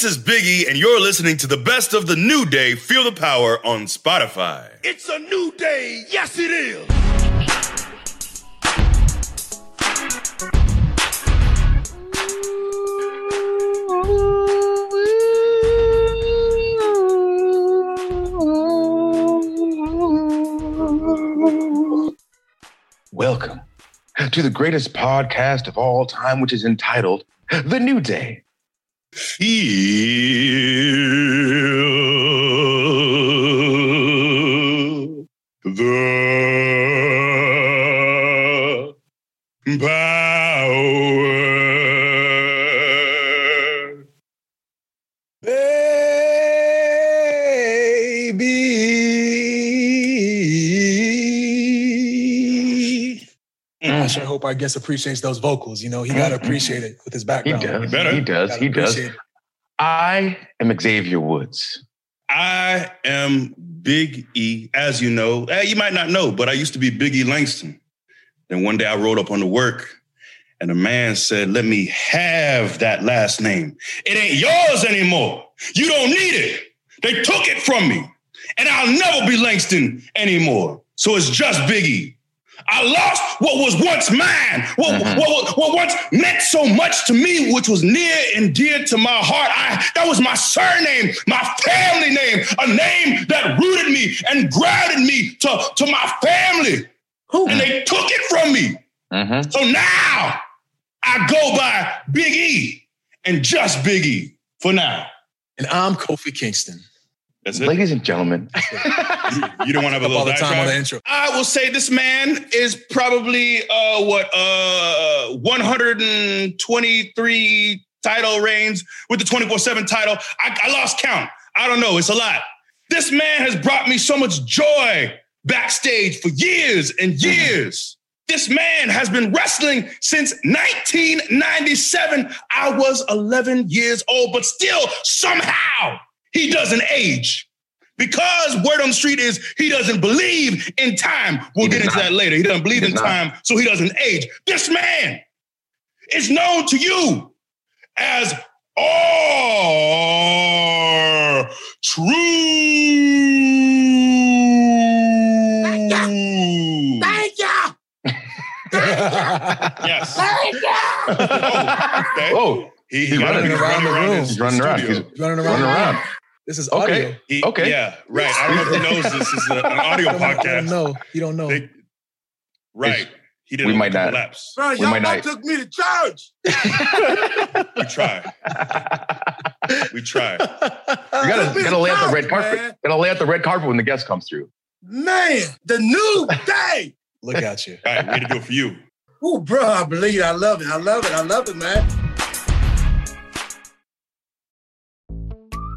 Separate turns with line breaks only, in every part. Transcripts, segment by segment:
This is Biggie, and you're listening to the best of the new day. Feel the power on Spotify.
It's a new day. Yes, it is.
Welcome to the greatest podcast of all time, which is entitled The New Day.
Feel
hope our guest appreciates those vocals. You know, he got to appreciate it with his background.
He
background.
does.
better.
He does.
Gotta
He does.
it.
I am Xavier Woods.
I am Big E, as you know. Eh, you might not know, but I used to be Big E Langston. Then one day I rode up on the work and a man said, Let me have that last name. It ain't yours anymore. You don't need it. They took it from me. And I'll never be Langston anymore. So it's just Big E. I lost what was once mine, what,
Mhm.
what, what once meant so much to me, which was near and dear to my heart. I, that was my surname, my family name, a name that rooted me and grounded me to, to my family. And they took it from me.
Mhm.
So now I go by Big E and just Big E for now.
And I'm Kofi Kingston.
That's it.
Ladies and gentlemen,
You don't want to have a little
all the time on the intro.
I will say this man is probably uh what uh 123 title reigns with the 24/7 title. I, I lost count. I don't know. It's a lot. This man has brought me so much joy backstage for years and years. This man has been wrestling since 1997. I was 11 years old, but still somehow he doesn't age. Because word on the street is he doesn't believe in time. We'll
He
get into
not.
that later. He doesn't believe
He
in
not.
time, so he doesn't age. This man is known to you as our true.
Thank you.
Yes.
Thank you.
Oh, okay.
oh,
He,
He's
got-
running
around the room.
his
he's running around. He's
running around.
running around.
This is audio.
Okay.
He-
Okay.
Yeah, right. I don't know if he knows this is a- an audio
I don't- I don't
podcast.
No, he don't know.
They- right. He didn't
We might not.
collapse.
Bro,
We
y'all
might
about
not-
took me to church.
We try. We try.
You gotta,
Took
gotta
to
lay out the
church,
red carpet.
man.
Gotta lay out the red carpet when the guest comes through.
Man, the new day.
Look at you.
All right, we had to do it for you.
Oh, bro, I believe it. I love it. I love it. I love it, man.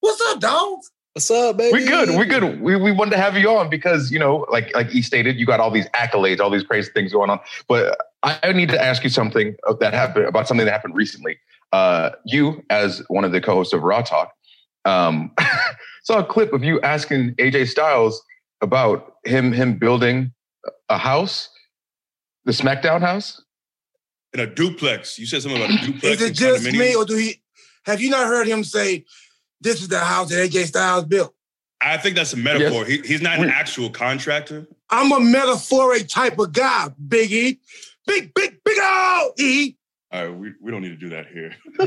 What's up, dog?
What's up, baby?
We're good. We're good. We, we wanted to have you on because, you know, like like he stated, you got all these accolades, all these crazy things going on. But I need to ask you something that happened about something that happened recently. Uh, you, as one of the co-hosts of Raw Talk, um, saw a clip of you asking AJ Styles about him him building a house, the SmackDown house.
In a duplex. You said something about a duplex.
Is it just me, or do he? Have you not heard him say, "This is the house that AJ Styles built"?
I think that's a metaphor. He, he's not an actual contractor.
I'm a metaphoric type of guy, Big E, big, big, big old E.
All right, we, we don't need to do that here.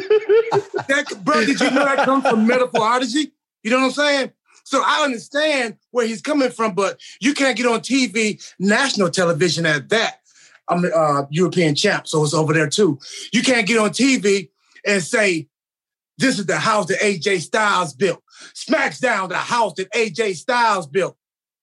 That, bro, did you know that comes from metaphorology? You know what I'm saying? So I understand where he's coming from, but you can't get on TV, national television at that. I'm a uh, European champ, so it's over there too. You can't get on TV and say, this is the house that AJ Styles built. Smacks down the house that AJ Styles built.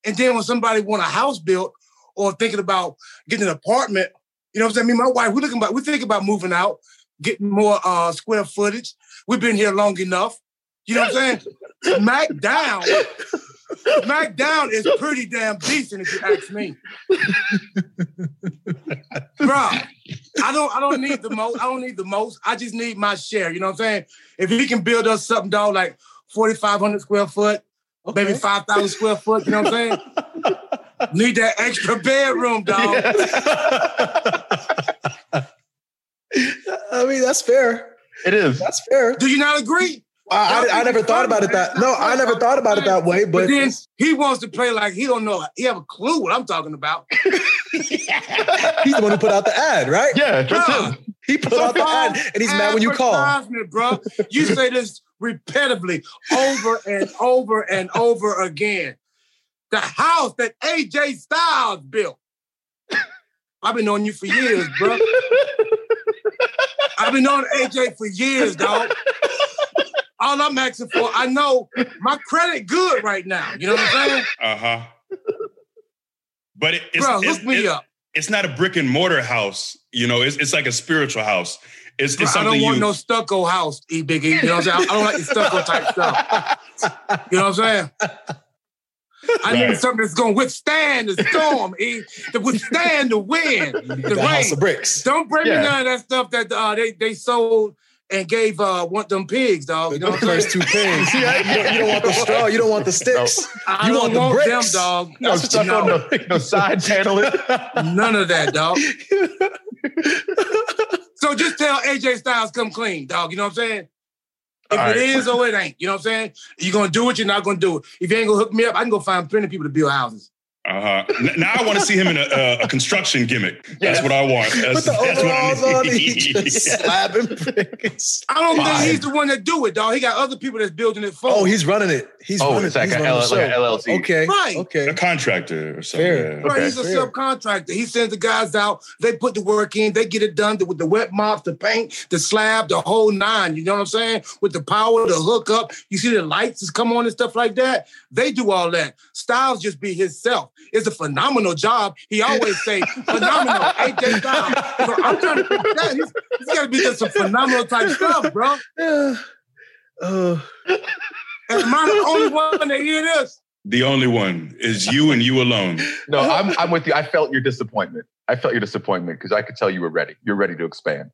And then when somebody want a house built or thinking about getting an apartment, you know what I'm saying? Me my wife, we're looking about, we think about moving out, getting more uh, square footage. We've been here long enough. You know what I'm saying? SmackDown. SmackDown is pretty damn decent if you ask me. Bro, I don't I don't need the most. I don't need the most. I just need my share. You know what I'm saying? If he can build us something, dog, like 4,500 square foot, okay. maybe 5,000 square foot, you know what I'm saying? need that extra bedroom, dog.
I mean, that's fair.
It is.
That's fair.
Do you not agree?
I, I, I never thought about it that. No, I never thought about it that way. But,
but then he wants to play like he don't know. He have a clue what I'm talking about.
he's the one who put out the ad, right?
Yeah, that's him.
He put so out the ad, and he's mad when you call.
Bro, you say this repetitively over and over and over again. The house that AJ Styles built. I've been on you for years, bro. I've been on AJ for years, dog all I'm asking for, I know my credit good right now. You know what I'm saying?
Uh huh. But it, it's,
Bro,
it's,
hook me
it's,
up.
It's not a brick and mortar house. You know, it's, it's like a spiritual house. It's,
Bro,
it's
I don't want
you,
no stucco house, E Big E. You know what I'm saying? I don't like the stucco type stuff. You know what I'm saying? I
Right.
need something that's gonna withstand the storm, E, to withstand the wind, the,
the
rain.
house of bricks.
Don't bring
Yeah.
me none of that stuff that uh, they they sold and gave uh want them pigs, dog. You know
The
what I'm saying?
first two things. you, don't, you don't want the straw. You don't want the sticks.
I
You
don't
want the
want
bricks.
them, dog.
No stuff on the no side paneling.
None of that, dog. so just tell AJ Styles come clean, dog. You know what I'm saying? If
All
it
right.
is or it ain't, you know what I'm saying? You're gonna do it, you're not gonna do it. If you ain't gonna hook me up, I can go find plenty of people to build houses.
Uh-huh. N- Now I want to see him in a, a, a construction gimmick. That's what I want. That's,
Put the
that's what I
overalls on. He just slapping bricks.
I don't
Fine.
think he's the one that do it, dog. He got other people that's building it for him.
Oh, he's running it. He's
Oh,
running,
it's like
he's
a
running
L- like. LLC.
Okay.
Right.
Okay.
a contractor or something.
Fair.
yeah.
Bro,
Okay.
he's a
Fair.
subcontractor. He sends the guys out. They put the work in. They get it done with the wet mops, the paint, the slab, the whole nine. You know what I'm saying? With the power, the hookup. You see the lights is come on and stuff like that. They do all that. Styles just be himself. It's a phenomenal job. He always say phenomenal. AJ Styles. So I'm trying to think that. He's, he's got to be just some phenomenal type stuff, bro.
Yeah. Uh,
am I the only one that hear this?
The only one is you and you alone.
No, I'm I'm with you. I felt your disappointment. I felt your disappointment because I could tell you were ready. You're ready to expand.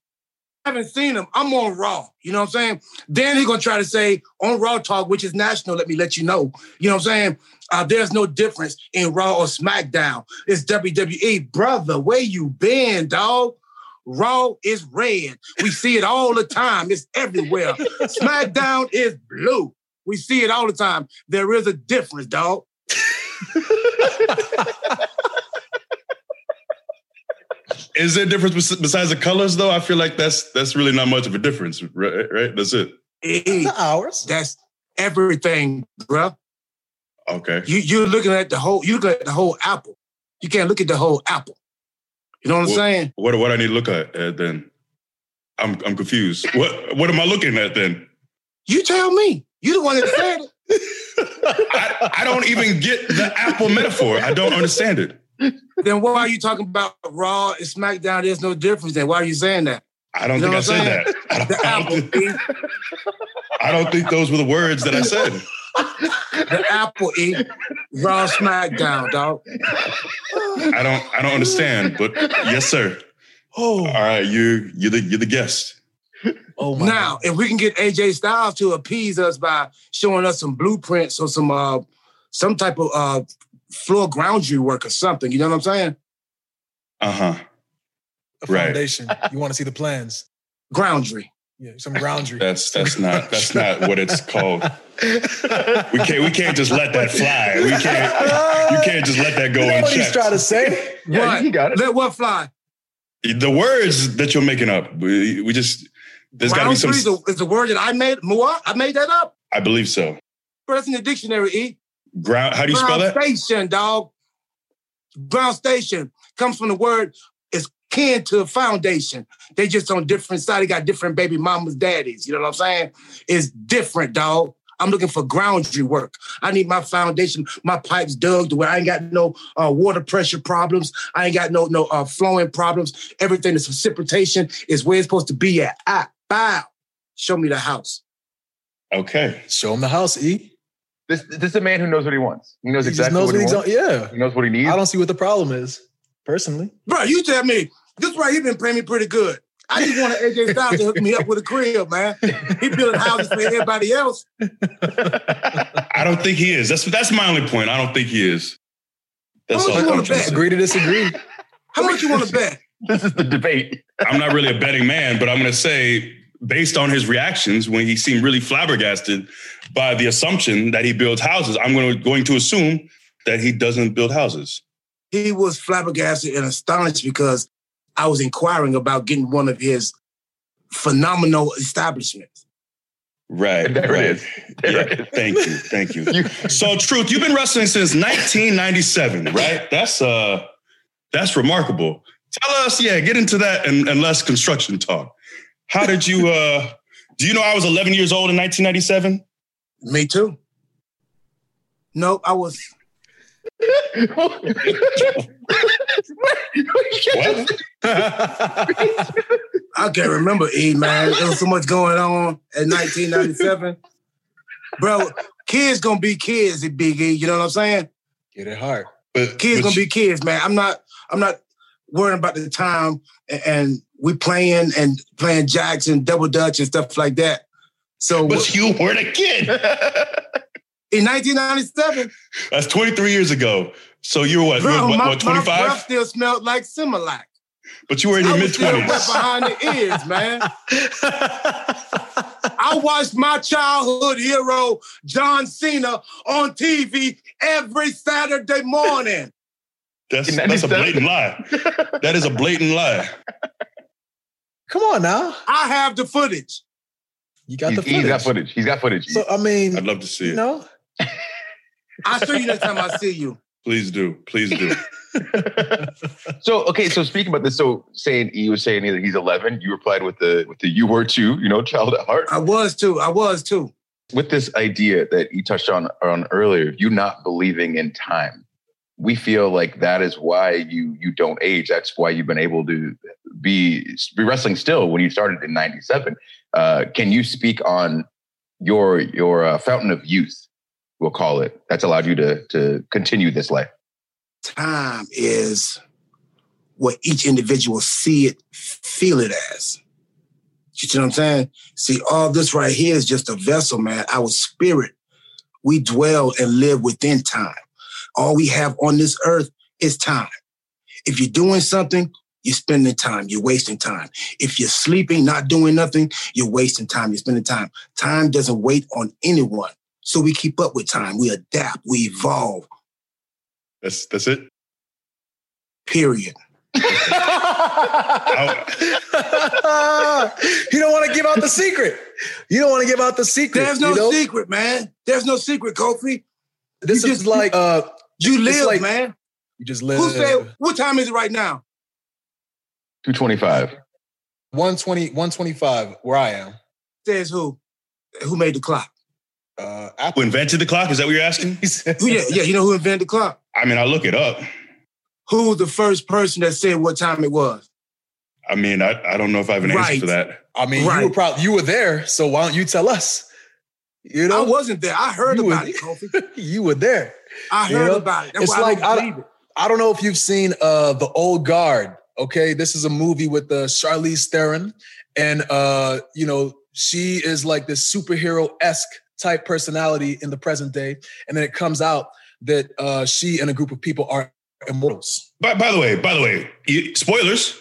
I haven't seen him. I'm on Raw. You know what I'm saying? Then he's gonna try to say on Raw Talk, which is national. Let me let you know. You know what I'm saying? Uh, there's no difference in Raw or SmackDown. It's WWE, brother. Where you been, dog? Raw is red. We see it all the time. It's everywhere. SmackDown is blue. We see it all the time. There is a difference, dog.
Is there a difference besides the colors though? I feel like that's that's really not much of a difference, right? right? That's it.
Eh,
the hours.
that's everything, bruh.
Okay.
You you're looking at the whole. You look at the whole apple. You can't look at the whole apple. You know what I'm
Well-
saying?
What what I need to look at uh, then? I'm I'm confused. What what am I looking at then?
You tell me. You the one that said it.
I, I don't even get the apple metaphor. I don't understand it.
Then why are you talking about Raw and SmackDown? There's no difference. Then why are you saying that?
I don't
You know
think I
what I'm
said that. I don't,
The
I, don't,
E.
I don't think those were the words that I said.
The apple, E. Raw, SmackDown, dog.
I don't I don't understand. But yes, sir.
Oh,
All right, you you're the you're the guest.
oh my
Now, if we can get AJ Styles to appease us by showing us some blueprints or some uh some type of uh floor groundry work or something, you know what I'm saying?
Uh huh.
The
Right.
foundation. You want to see the plans.
Groundry.
Yeah, some groundry.
That's that's not that's not what it's called. We can't we can't just let that fly. We can't you can't just let that go
You know what he's trying to say?
Yeah,
What?
you got it.
Let what fly?
The words that you're making up, we, we just there's got to be some.
Groundry is a, is a word that I made. Mua? I made that up.
I believe so.
Bro, that's in the dictionary, E.
Ground. How do you spell
Ground
that?
station, dog. Ground station comes from the word is kin to foundation. They just on different side. They got different baby mamas, daddies. You know what I'm saying? It's different, dog. I'm looking for groundry work. I need my foundation, my pipes dug to where I ain't got no uh, water pressure problems. I ain't got no no uh, flowing problems. Everything is precipitation is where it's supposed to be at. Ah, bow. Show me the house.
Okay.
Show him the house, E.
This this is a man who knows what he wants. He knows
He
exactly
knows
what, he
he's
wants.
Yeah.
He knows what he needs.
I don't see what the problem is, personally.
Bro, you tell me this right here been paying me pretty good. I just wanted AJ Styles to hook me up with a crib, man. He building houses for everybody else.
I don't think he is. That's that's my only point. I don't think he is. That's all
you
I'm
wanna bet?
Agree to disagree.
How much you want to bet?
this is the debate.
I'm not really a betting man, but I'm going to say, based on his reactions when he seemed really flabbergasted by the assumption that he builds houses, I'm going to going to assume that he doesn't build houses.
He was flabbergasted and astonished because I was inquiring about getting one of his phenomenal establishments.
Right.
There
right.
it is. There
Yeah,
it is.
thank you, thank you.
You-
So, truth, you've been wrestling since 1997, right? That's uh, that's remarkable. Tell us, yeah, get into that and, and less construction talk. How did you? uh Do you know I was 11 years old in 1997?
Me too. Nope, I was.
What?
I can't remember E man. There was so much going on in 1997. Bro, kids gonna be kids at Big E. You know what I'm saying?
Get it hard.
But,
Kids
but
gonna be kids, man. I'm not. I'm not worrying about the time and, and we playing and playing jacks and double dutch and stuff like that. So
but you weren't a kid.
in 1997,
That's 23 years ago. So you were what? you
bro,
were what,
my,
what,
my
25?
breath still smelled like Similac.
But you were in
I
your mid
was still wet
20s.
behind the ears, man. I watched my childhood hero, John Cena, on TV every Saturday morning.
That's, that's a blatant lie. That is a blatant lie.
Come on now.
I have the footage.
You got
He's,
the footage.
he's got footage. He's got footage.
So I mean,
I'd love to see
you
it.
No.
I'll show you next time I see you.
Please do. Please do.
So okay, so speaking about this, so saying he was saying that he's 11, you replied with the with the you were too, you know, child at heart.
I was too. I was too.
With this idea that you touched on on earlier, you not believing in time. We feel like that is why you you don't age. That's why you've been able to be be wrestling still when you started in '97. Uh, can you speak on your your uh, fountain of youth? We'll call it. That's allowed you to to continue this life.
Time is what each individual see it, feel it as. You see what I'm saying? See, all this right here is just a vessel, man. Our spirit, we dwell and live within time. All we have on this earth is time. If you're doing something, you're spending time, you're wasting time. If you're sleeping, not doing nothing, you're wasting time, you're spending time. Time doesn't wait on anyone. So we keep up with time, we adapt, we evolve,
That's that's it.
period.
You don't want to give out the secret. You don't want to give out the secret.
There's no
you know?
secret, man. There's no secret, Kofi.
This
You
is
just-
like uh,
You
It's
live,
like-
man.
you just live.
Who said, what time is it right now?
225.
120, 125, where I am.
Says who? Who made the clock?
Uh,
Who
Apple.
invented the clock? Is that what you're asking?
Who, yeah, yeah, you know who invented the clock?
I mean, I'll look it up.
Who was the first person that said what time it was?
I mean, I, I don't know if I have an answer
Right.
for that.
I mean,
Right.
you were probably you were there, so why don't you tell us? You know, I
wasn't there. I heard
You
about
were-
it, Kofi.
you were there.
I
You
heard
know,
about it. That's
it's
why
like,
I
I-
don't believe it.
I don't know if you've seen uh The Old Guard. Okay, this is a movie with uh, Charlize Theron, and uh, you know she is like this superhero esque type personality in the present day, and then it comes out that uh, she and a group of people are immortals.
By, by the way, by the way, you, spoilers.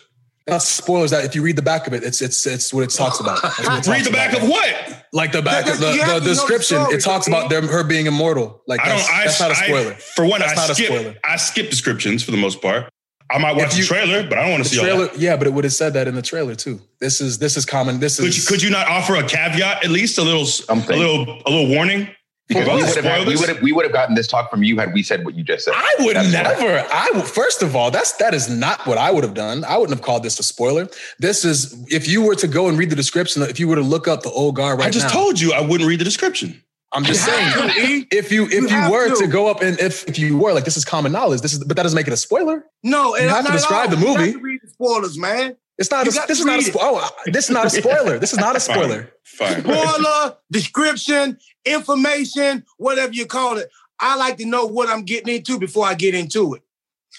Not spoilers. That if you read the back of it, it's it's it's what it talks about. That's what it
Read
talks
the back
about.
of what?
like the back of the,
You
the
to the
description.
story,
it talks about them her being immortal. Like
I don't.
that's,
I,
that's not a spoiler.
for one,
That's
I
not a spoiler.
I skip descriptions for the most part. I might watch
If
the
you-
trailer, but I don't want to
The
see all
trailer,
that.
yeah, but it would have said that in the trailer too. This is this is common. This
Could
is
you, could you not offer a caveat, at least a little, a little, a little warning?
We
about
would have we would have we would have gotten this talk from you had we said what you just said.
I would
That's why.
never. I would- first of all, that's that is not what I would have done. I wouldn't have called this a spoiler. This is if you were to go and read the description. If you were to look up the old guard right now.
I just
now,
told you I wouldn't read the description.
I'm just
You
saying.
to.
If you if
You
you, were to.
to.
go up and if if you were like this is common knowledge, this is but that doesn't make it a spoiler.
No, and
You have to describe
all.
the
You got
movie.
to read the spoilers, man.
It's not. A, this is not a. spo- Oh, this is not a spoiler. This is not a spoiler.
Fine.
Spoiler, description, information, whatever you call it. I like to know what I'm getting into before I get into it.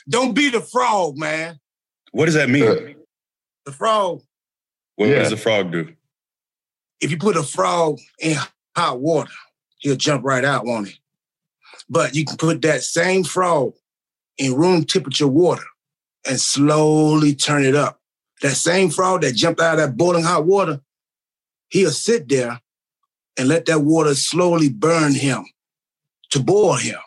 Don't be the frog, man.
What does that mean?
Uh,
The frog.
what, what does the frog do?
If you put a frog in hot water, he'll jump right out, won't he? But you can put that same frog in room temperature water and slowly turn it up. That same frog that jumped out of that boiling hot water, he'll sit there and let that water slowly burn him to boil him.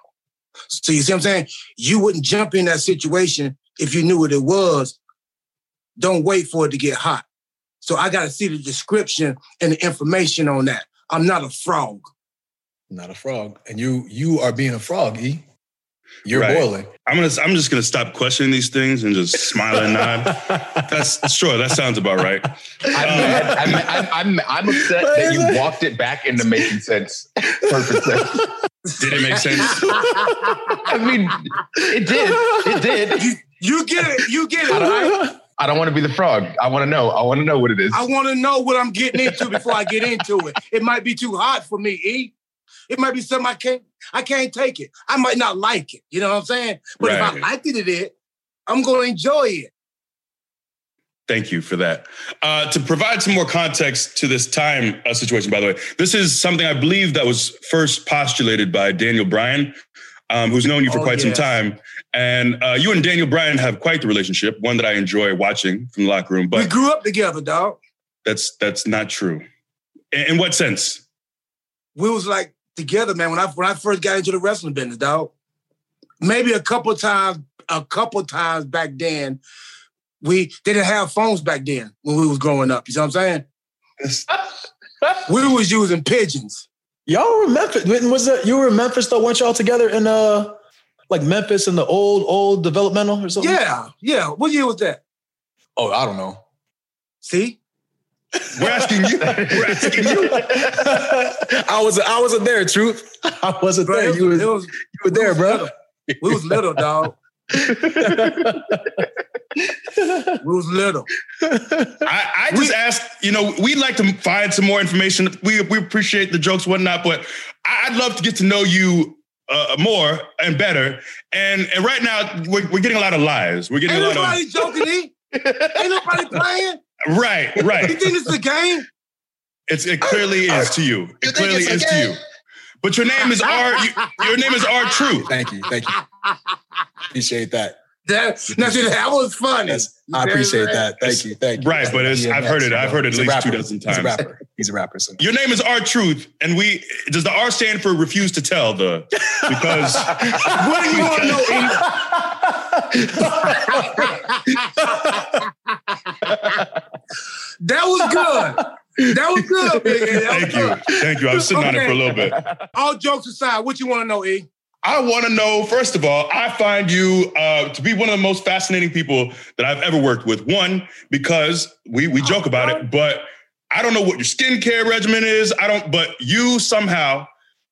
So you see what I'm saying? You wouldn't jump in that situation if you knew what it was. Don't wait for it to get hot. So I got to see the description and the information on that. I'm not a frog.
Not a frog, and you you are being a frog. E, you're
Right.
boiling.
I'm gonna. I'm just gonna stop questioning these things and just smile and nod. That's sure. That sounds about right.
I'm, um, mad. I'm, I'm, I'm, I'm upset that you walked it back into making sense. Perfect sense.
Did it make sense?
I mean, it did. It did.
You, you get it. You get it.
don't, I don't want to be the frog. I want to know. I want to know what it is.
I want to know what I'm getting into before I get into it. It might be too hot for me, E. It might be something I can't I can't take it. I might not like it. You know what I'm saying? But if I
Right.
liked it, it, I'm gonna enjoy it.
Thank you for that. Uh, to provide some more context to this time uh, situation, by the way, this is something I believe that was first postulated by Daniel Bryan, um, who's known you for
Oh,
quite
yes.
some time. And uh, you and Daniel Bryan have quite the relationship, one that I enjoy watching from the locker room. But we
grew up together, dog.
that's that's not true. In, in what sense?
We was like together, man. When I when I first got into the wrestling business, dog. Maybe a couple times, a couple times back then, we they didn't have phones back then when we was growing up. You see what I'm saying? We was using pigeons.
Y'all were Memphis. Was it you were in Memphis though? Weren't y'all together in uh like Memphis in the old old developmental or something?
Yeah, yeah. What year was that?
Oh, I don't know.
See?
We're asking you. We're asking you.
I was I wasn't there. Truth, I wasn't
Bro,
there.
it
You was,
was-
you were there,
was
bro.
little. We was little, dog. We was little.
I, I just asked, you know, we'd like to find some more information. We, we appreciate the jokes, whatnot, but I- I'd love to get to know you uh, more and better. And and right now, we're, we're getting a lot of lies. We're getting
Ain't
a lot
nobody joking, E. Ain't nobody playing.
Of right,
You think it's is a game?
It's it clearly is to you. It
think
clearly
it's a
is to you. But your name is R. You, your name is R. Truth.
Thank you, thank you. Appreciate that.
That, now, see, that was funny.
Yes, I appreciate that. Thank you, thank you.
Right, but it's, I've heard it. I've heard it at least two
rapper.
dozen
He's a
times.
rapper. He's a rapper. So.
Your name is R. Truth, and we does the R stand for refuse to tell the because
What do you want to know? That was good. That was good, Big E. That was
thank you, thank you. I was sitting on it for a little bit.
All jokes aside, what you want to know, E?
I want to know, first of all, I find you uh, to be one of the most fascinating people that I've ever worked with. One, because we we joke about it, but I don't know what your skincare regimen is. I don't, but you somehow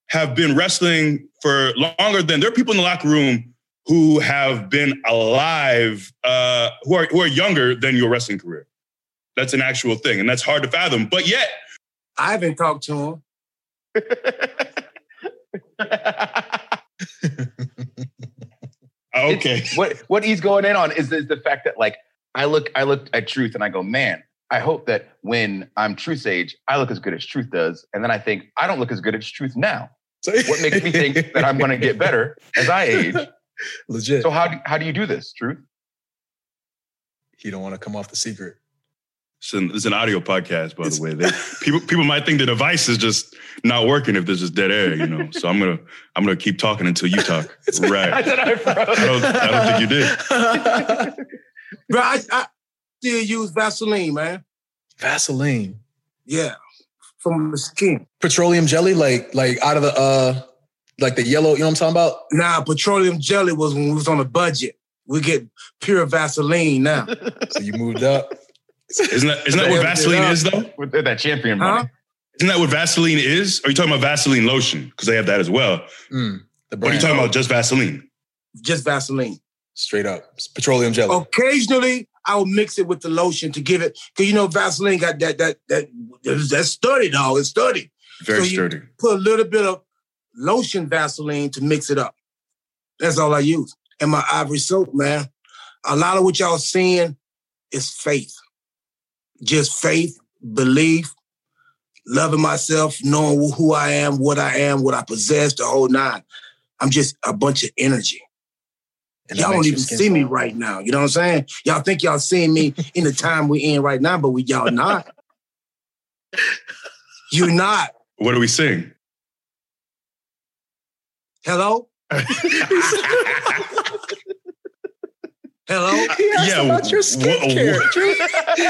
have been wrestling for longer than there are people in the locker room who have been alive, uh, who are who are younger than your wrestling career. That's an actual thing, and that's hard to fathom. But yet,
I haven't talked to him.
okay,
It's- what what he's going in on is, is the fact that like I look I look at truth and I go, man, I hope that when I'm truth's age, I look as good as truth does. And then I think I don't look as good as truth now. What makes me think that I'm going to get better as I age?
Legit.
So how do, how do you do this, truth?
he don't want to come off the secret.
It's an, it's an audio podcast, by the way. They, people people might think the device is just not working if there's just dead air, you know. So I'm gonna I'm gonna keep talking until you talk.
I
right.
said I froze.
I don't, I don't think you did.
Bro, I, I still use Vaseline, man.
Vaseline.
Yeah. from the skin.
Petroleum jelly, like like out of the uh like the yellow, you know what I'm talking about?
Nah, petroleum jelly was when we was on a budget. We get pure Vaseline now.
So you moved up.
Isn't that isn't that what Vaseline is though?
With that champion
Huh?
money.
Isn't that what Vaseline is? Or are you talking about Vaseline lotion? Because they have that as well.
Mm, the
What are you talking about? Just Vaseline.
Just Vaseline.
Straight up. It's petroleum jelly.
Occasionally, I will mix it with the lotion to give it, because you know Vaseline got that that that that's sturdy, dog. It's sturdy.
Very
So you-
sturdy.
Put a little bit of lotion Vaseline to mix it up. That's all I use. And my ivory soap, man. A lot of what y'all seeing is faith. Just faith, belief, loving myself, knowing who I am, what I am, what I possess, the whole nine. I'm just a bunch of energy.
And
y'all don't even see me
soft.
right now. You know what I'm saying? Y'all think y'all seeing me in the time we're in right now, but we y'all not. You're not.
What are we saying?
Hello? Hello?
He asked
Yeah,
about your skincare.
wh-
Drew.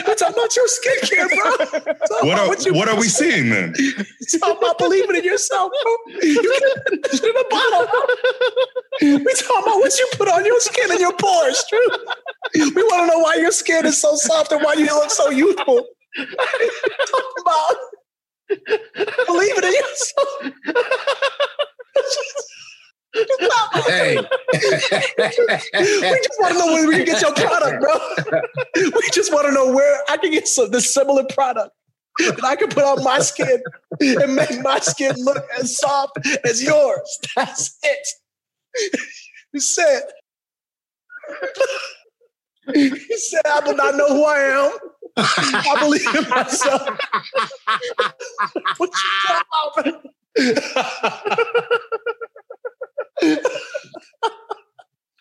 We're talking about your skincare, bro.
What
about
are,
you-
what are we seeing then?
talking about believing in yourself, bro. You can't put it in the bottle, bro. We talking about what you put on your skin and your pores, Drew. We want to know why your skin is so soft and why you look so youthful. talking about believing in yourself.
Hey.
We just want to know where you get your product, bro. We just want to know where I can get some, the similar product that I can put on my skin and make my skin look as soft as yours. That's it. You said. He said, I do not know who I am. I believe in myself. what you talking about?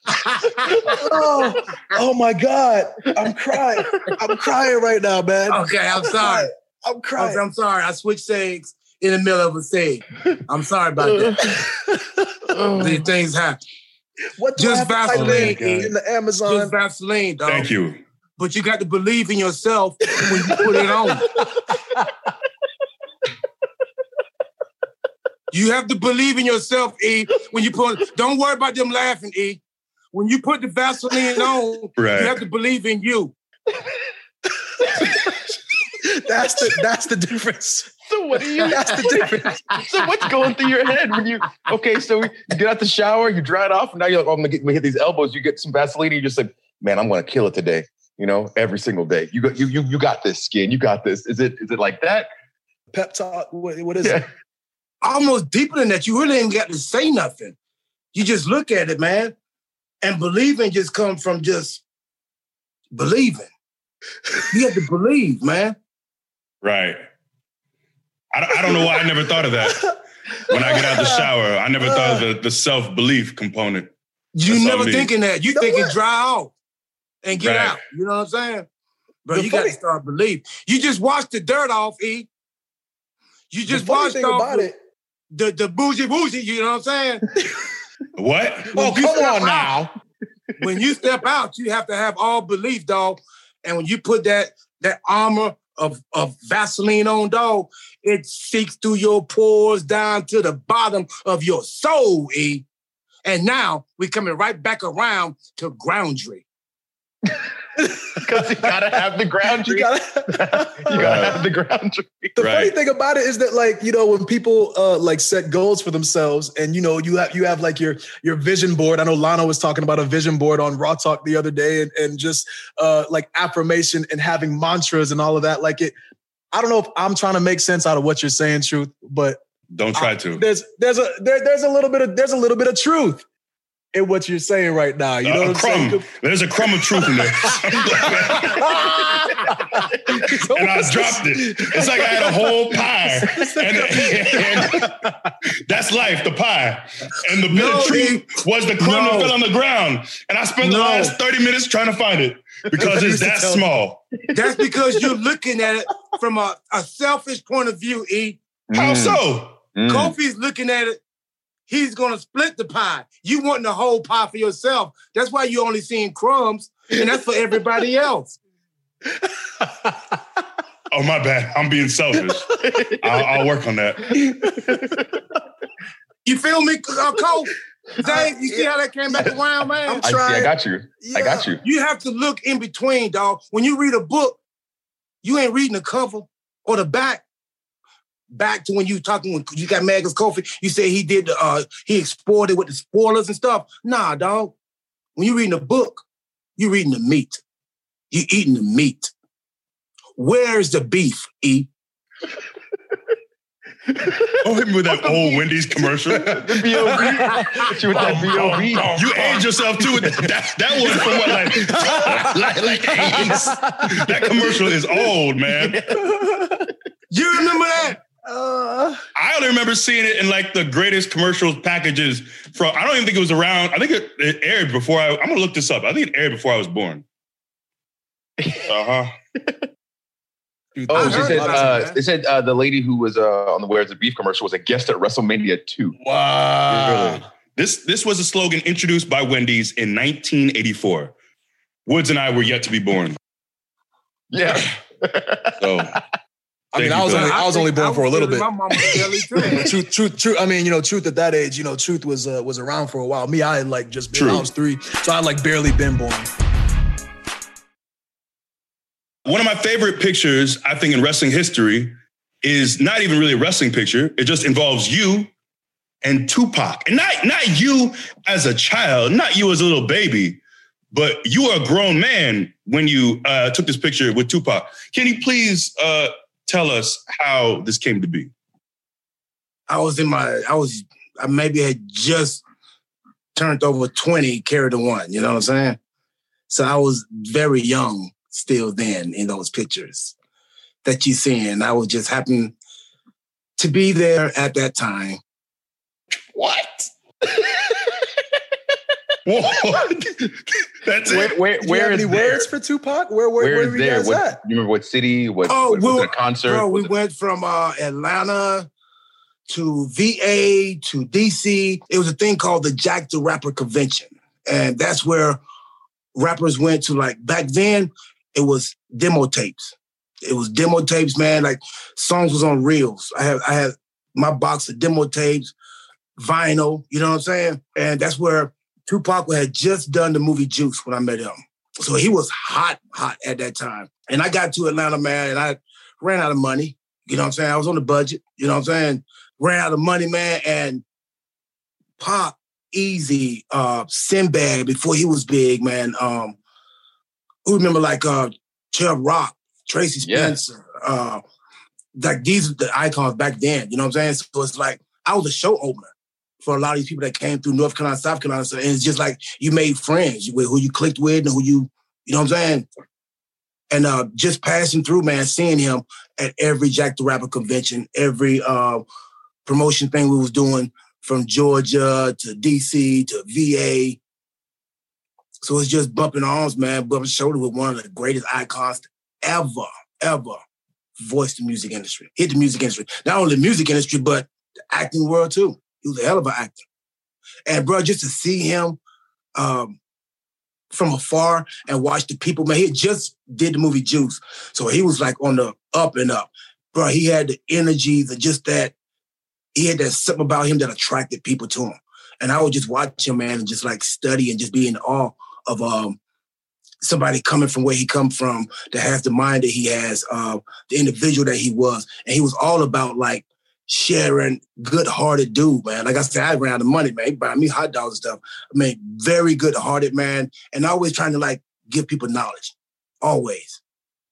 Oh, oh my God. I'm crying. I'm crying right now, man.
Okay, I'm sorry.
I'm
I'm,
crying.
I'm sorry. I switched sayings in the middle of a saying. I'm sorry about that. These things happen.
What
Just
have
Vaseline,
in, in the Amazon?
Just Vaseline, dog.
Thank you.
But you got to believe in yourself when you put it on. You have to believe in yourself, E. When you put, don't worry about them laughing, E. When you put the Vaseline on,
Right.
you have to believe in you.
That's the that's the difference.
So what do you?
That's the difference.
so what's going through your head when you? Okay, so you get out the shower, you dry it off, and now you're like, oh, I'm gonna, get, I'm gonna hit these elbows. You get some Vaseline, and you just like, man, I'm gonna kill it today. You know, every single day. You got you you you got this skin. You got this. Is it is it like that?
Pep talk. What, what is
Yeah.
it?
Almost deeper than that. You really ain't got to say nothing. You just look at it, man. And believing just comes from just believing. You have to believe, man.
Right. I, don't- I don't know why I never thought of that. When I get out the shower, I never thought of the, the self belief component.
You
That's
never thinking that. You
You know
thinking
what?
dry off and get
Right.
out. You know what I'm saying?
But
you got to start believe. You just wash the dirt off, E. You just
the funny
washed
thing
off
about it.
The, the bougie bougie, you know what I'm saying?
What?
When
Oh,
you
come on
out-
now.
when you step out, you have to have all belief, dog. And when you put that that armor of, of Vaseline on, dog, it seeks through your pores down to the bottom of your soul, E. And now we're coming right back around to groundry.
Because you gotta have the ground.
You
You gotta,
gotta,
you gotta have the ground.
the funny thing about it is that like you know when people uh like set goals for themselves and you know you have you have like your your vision board i know lana was talking about a vision board on raw talk the other day and, and just uh like affirmation and having mantras and all of that like it i don't know if i'm trying to make sense out of what you're saying truth but
Don't try to.
there's there's a there, there's a little bit of there's a little bit of truth in what you're saying right now you know
Uh, a
what i'm
crumb.
saying
There's a crumb of truth in there. and I dropped it. It's like I had a whole pie. And, and that's life, the pie. And the bit
No,
of truth was the crumb that fell on the ground. And I spent the last 30 minutes trying to find it because it's that small.
That's because you're looking at it from a, a selfish point of view, E.
How so?
Mm.
Kofi's looking at it. He's gonna split the pie. You want the whole pie for yourself. That's why you only seeing crumbs, and that's for everybody else.
Oh my bad. I'm being selfish. I'll, I'll work on that.
You feel me, uh, Cole? Zay, you see how that came back around, man?
I'm
I, I got you. I got you.
You have to look in between, dog. When you read a book, you ain't reading the cover or the back. Back to when you talking when you got Magus Kofi, you say he did the uh he explored it with the spoilers and stuff. Nah, dog. When you reading a book, you reading the meat. You eating the meat. Where's the beef, E?
Don't hit me with that old Wendy's commercial.
The B.O.B. Hit you with that B.O.B.
You aged yourself too. with That, that, that was from what, like, like, like 80s. That commercial is old, man.
You remember that?
Uh,
I only remember seeing it in like the greatest commercials packages from. I don't even think it was around. I think it, it aired before I. I'm gonna look this up. I think it aired before I was born. Uh huh.
dude,
Oh,
I
they said, uh,
it,
they said uh, the lady who was uh, on the Where's the Beef commercial was a guest at WrestleMania 2.
Wow. This this was a slogan introduced by Wendy's in 1984. Woods and I were yet to be born.
Yeah.
So
I mean, I was only I was only born for a little bit.
My mama's
truth, truth, truth. I mean, you know, truth at that age, you know, truth was uh, was around for a while. Me, I had like just been,
True.
I was three, so I had like barely been born.
one of my favorite pictures, I think, in wrestling history is not even really a wrestling picture. It just involves you and Tupac. And not, not you as a child, not you as a little baby, but you were a grown man when you uh, took this picture with Tupac. Can you please uh, tell us how this came to be?
I was in my, I was, I maybe had just turned over 20, carried a one, you know what I'm saying? So I was very young still then in those pictures that you seeing. I was just happened to be there at that time.
What? what? That's
Where,
it.
where,
Do you
where
have
is
any words for Tupac? Where where,
Where
where
is
were you guys
What,
at?
you remember what city? What,
Oh,
what, was
we
it concert?
Bro, we
it-
went from uh, Atlanta to VA to DC. It was a thing called the Jack the Rapper Convention. And that's where rappers went to like back then, it was demo tapes. It was demo tapes, man. Like songs was on reels. I had I had my box of demo tapes, vinyl, you know what I'm saying? And that's where Tupac had just done the movie Juice when I met him. So he was hot, hot at that time. And I got to Atlanta, man, and I ran out of money. You know what I'm saying? I was on the budget. You know what I'm saying? Ran out of money, man. And Pop, Easy, uh, Sinbad, before he was big, man. Um, who remember like uh Chubb Rock, Tracie
Yeah.
Spencer, uh, like these are the icons back then. You know what I'm saying? So it's like I was a show opener for a lot of these people that came through North Carolina, South Carolina. So and it's just like you made friends with who you clicked with and who you, you know what I'm saying? And uh, just passing through, man, seeing him at every Jack the Rapper convention, every uh, promotion thing we was doing from Georgia to DC to VA. So it's just bumping arms, man, bumping shoulders with one of the greatest icons ever, ever voice the music industry, hit the music industry. Not only the music industry, but the acting world too. He was a hell of an actor. And bro, just to see him um, from afar and watch the people, man, he just did the movie Juice. So he was like on the up and up. Bro, he had the energy, the just that, he had that something about him that attracted people to him. And I would just watch him, man, and just like study and just be in awe of um somebody coming from where he come from that has the mind that he has, uh, the individual that he was. And he was all about like sharing, good-hearted dude, man. Like I said, I ran out of money, man. He buy me hot dogs and stuff. I mean, very good-hearted, man. And always trying to like give people knowledge. Always.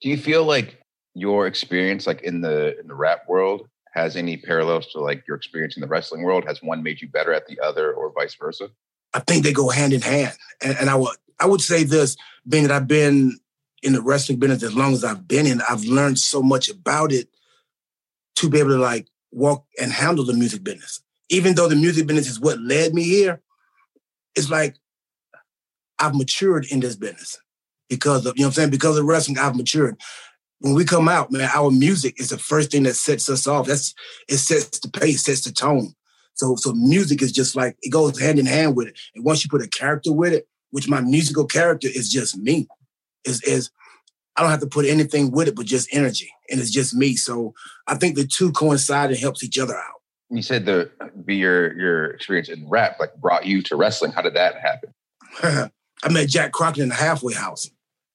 Do you feel like your experience, like in the in the rap world, has any parallels to like your experience in the wrestling world? Has one made you better at the other, or vice versa?
I think they go hand in hand. And, and I would I would say this, being that I've been in the wrestling business as long as I've been in, I've learned so much about it to be able to like walk and handle the music business. Even though the music business is what led me here, it's like I've matured in this business because of, you know what I'm saying? Because of wrestling, I've matured. When we come out, man, our music is the first thing that sets us off. That's it sets the pace, sets the tone. So, so music is just like it goes hand in hand with it. And once you put a character with it, which my musical character is just me, is is I don't have to put anything with it but just energy. And it's just me. So I think the two coincide and helps each other out.
You said the be your your experience in rap like brought you to wrestling. How did that happen?
I met Jack Crockett in the halfway house.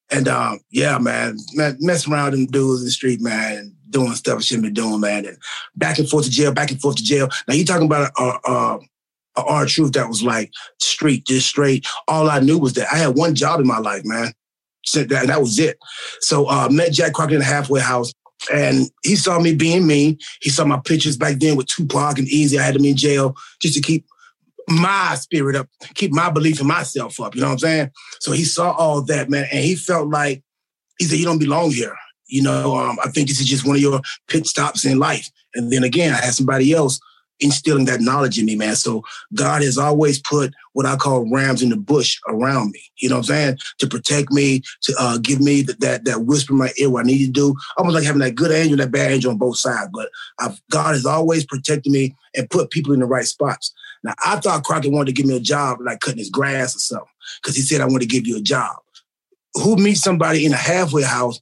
And um, yeah, man, man, messing around with them dudes in the street, man, and doing stuff I shouldn't be doing, man. And back and forth to jail, back and forth to jail. Now you talking about a, a, a R-Truth that was like street, just straight. All I knew was that I had one job in my life, man. Said that, and that was it. So uh, met Jack Crockett in the halfway house. And he saw me being me. He saw my pictures back then with Tupac and Eazy. I had him in jail just to keep my spirit up, keep my belief in myself up. You know what I'm saying? So he saw all that, man, and he felt like he said, "You don't belong here." You know, um, I think this is just one of your pit stops in life. And then again, I had somebody else instilling that knowledge in me, man. So God has always put what I call rams in the bush around me. You know what I'm saying? To protect me, to uh, give me that, that that whisper in my ear what I need to do. Almost like having that good angel, and that bad angel on both sides. But I've, God has always protected me and put people in the right spots. Now, I thought Crockett wanted to give me a job, like cutting his grass or something, because he said, I want to give you a job. Who meets somebody in a halfway house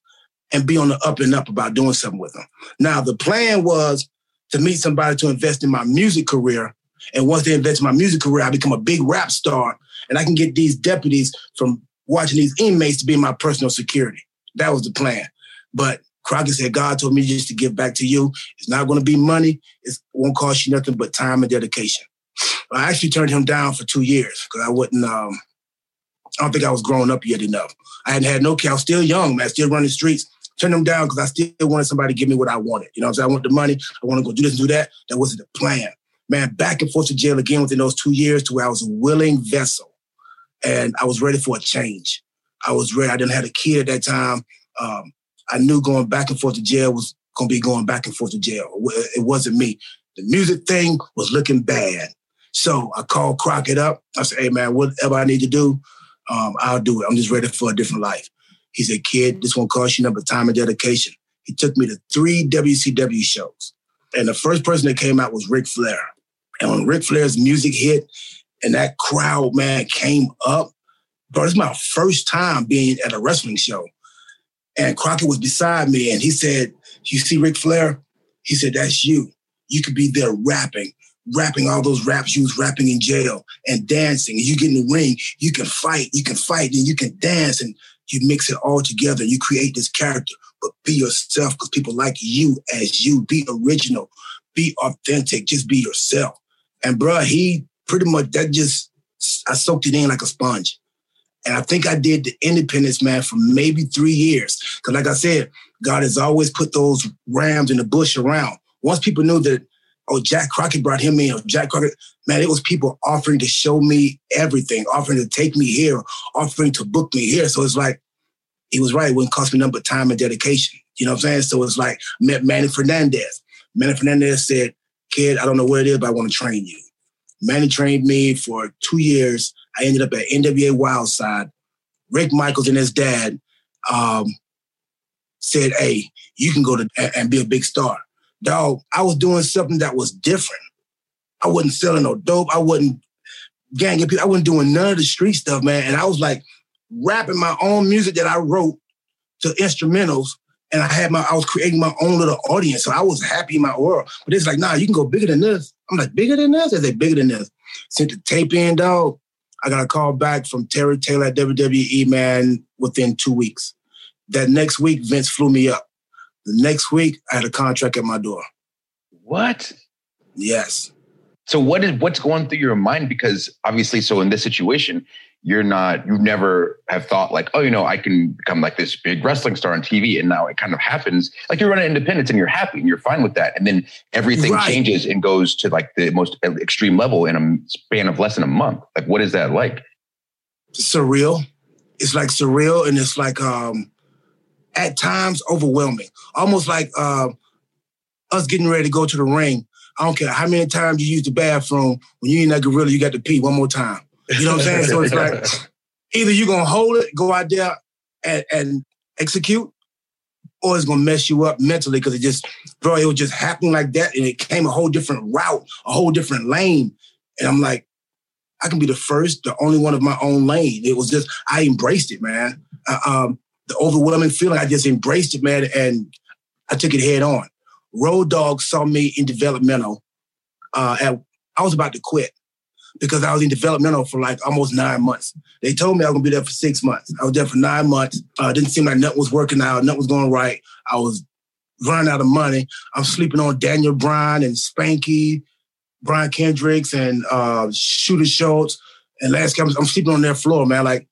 and be on the up and up about doing something with them? Now, the plan was to meet somebody to invest in my music career. And once they invest in my music career, I become a big rap star and I can get these deputies from watching these inmates to be my personal security. That was the plan. But Crockett said, God told me just to give back to you. It's not going to be money. It won't cost you nothing but time and dedication. I actually turned him down for two years because I wouldn't. Um, I don't think I was growing up yet enough. I hadn't had no care. I was still young, man. Still running streets. Turned them down because I still wanted somebody to give me what I wanted. You know what I'm saying? I want the money. I want to go do this and do that. That wasn't the plan. Man, back and forth to jail again within those two years to where I was a willing vessel. And I was ready for a change. I was ready. I didn't have a kid at that time. Um, I knew going back and forth to jail was going to be going back and forth to jail. It wasn't me. The music thing was looking bad. So I called Crockett up. I said, hey, man, whatever I need to do, um, I'll do it. I'm just ready for a different life. He said, kid, this won't cost you nothing time and dedication. He took me to three WCW shows. And the first person that came out was Ric Flair. And when Ric Flair's music hit and that crowd, man, came up, bro, is my first time being at a wrestling show. And Crockett was beside me and he said, You see Ric Flair? He said, That's you. You could be there rapping rapping all those raps you was rapping in jail and dancing. And you get in the ring, you can fight, you can fight, and you can dance, and you mix it all together. You create this character, but be yourself because people like you as you. Be original, be authentic, just be yourself. And bro, he pretty much that just I soaked it in like a sponge. And I think I did the independents man for maybe three years. Cause like I said, God has always put those rams in the bush around. Once people knew that oh, Jack Crockett brought him in, or Jack Crockett, man, it was people offering to show me everything, offering to take me here, offering to book me here. So it's like, he was right. It wouldn't cost me nothing but time and dedication. You know what I'm saying? So it's like, met Manny Fernandez. Manny Fernandez said, kid, I don't know where it is, but I want to train you. Manny trained me for two years. I ended up at NWA Wildside. Rick Michaels and his dad um, said, hey, you can go to and be a big star dog, I was doing something that was different. I wasn't selling no dope. I wasn't ganging people. I wasn't doing none of the street stuff, man. And I was like rapping my own music that I wrote to instrumentals. And I had my, I was creating my own little audience. So I was happy in my world. But it's like, nah, you can go bigger than this. I'm like, bigger than this? They say bigger than this. Sent the tape in, dog. I got a call back from Terry Taylor at WWE, man, within two weeks. That next week, Vince flew me up. The next week, I had a contract at my door.
What?
Yes.
So what is what's going through your mind? Because obviously, so in this situation, you're not, you never have thought like, oh, you know, I can become like this big wrestling star on TV. And now it kind of happens. Like you're running independents and you're happy and you're fine with that. And then everything right. changes and goes to like the most extreme level in a span of less than a month. Like, what is that like?
Surreal. It's like surreal. And it's like, um, at times overwhelming, almost like uh, us getting ready to go to the ring. I don't care how many times you use the bathroom. When you in that gorilla, you got to pee one more time. You know what I'm saying? so it's like either you're gonna hold it, go out there and, and execute, or it's gonna mess you up mentally because it just, bro, it was just happening like that, and it came a whole different route, a whole different lane, and I'm like, I can be the first, the only one of my own lane. It was just I embraced it, man. Uh, um, the overwhelming feeling. I just embraced it, man, and I took it head on. Road Dogg saw me in developmental. Uh, at, I was about to quit because I was in developmental for like almost nine months. They told me I was gonna be there for six months. I was there for nine months. Uh, didn't seem like nothing was working out, nothing was going right. I was running out of money. I'm sleeping on Daniel Bryan and Spanky, Brian Kendricks and uh, Shooter Schultz and last Campbell. I'm sleeping on their floor, man. Like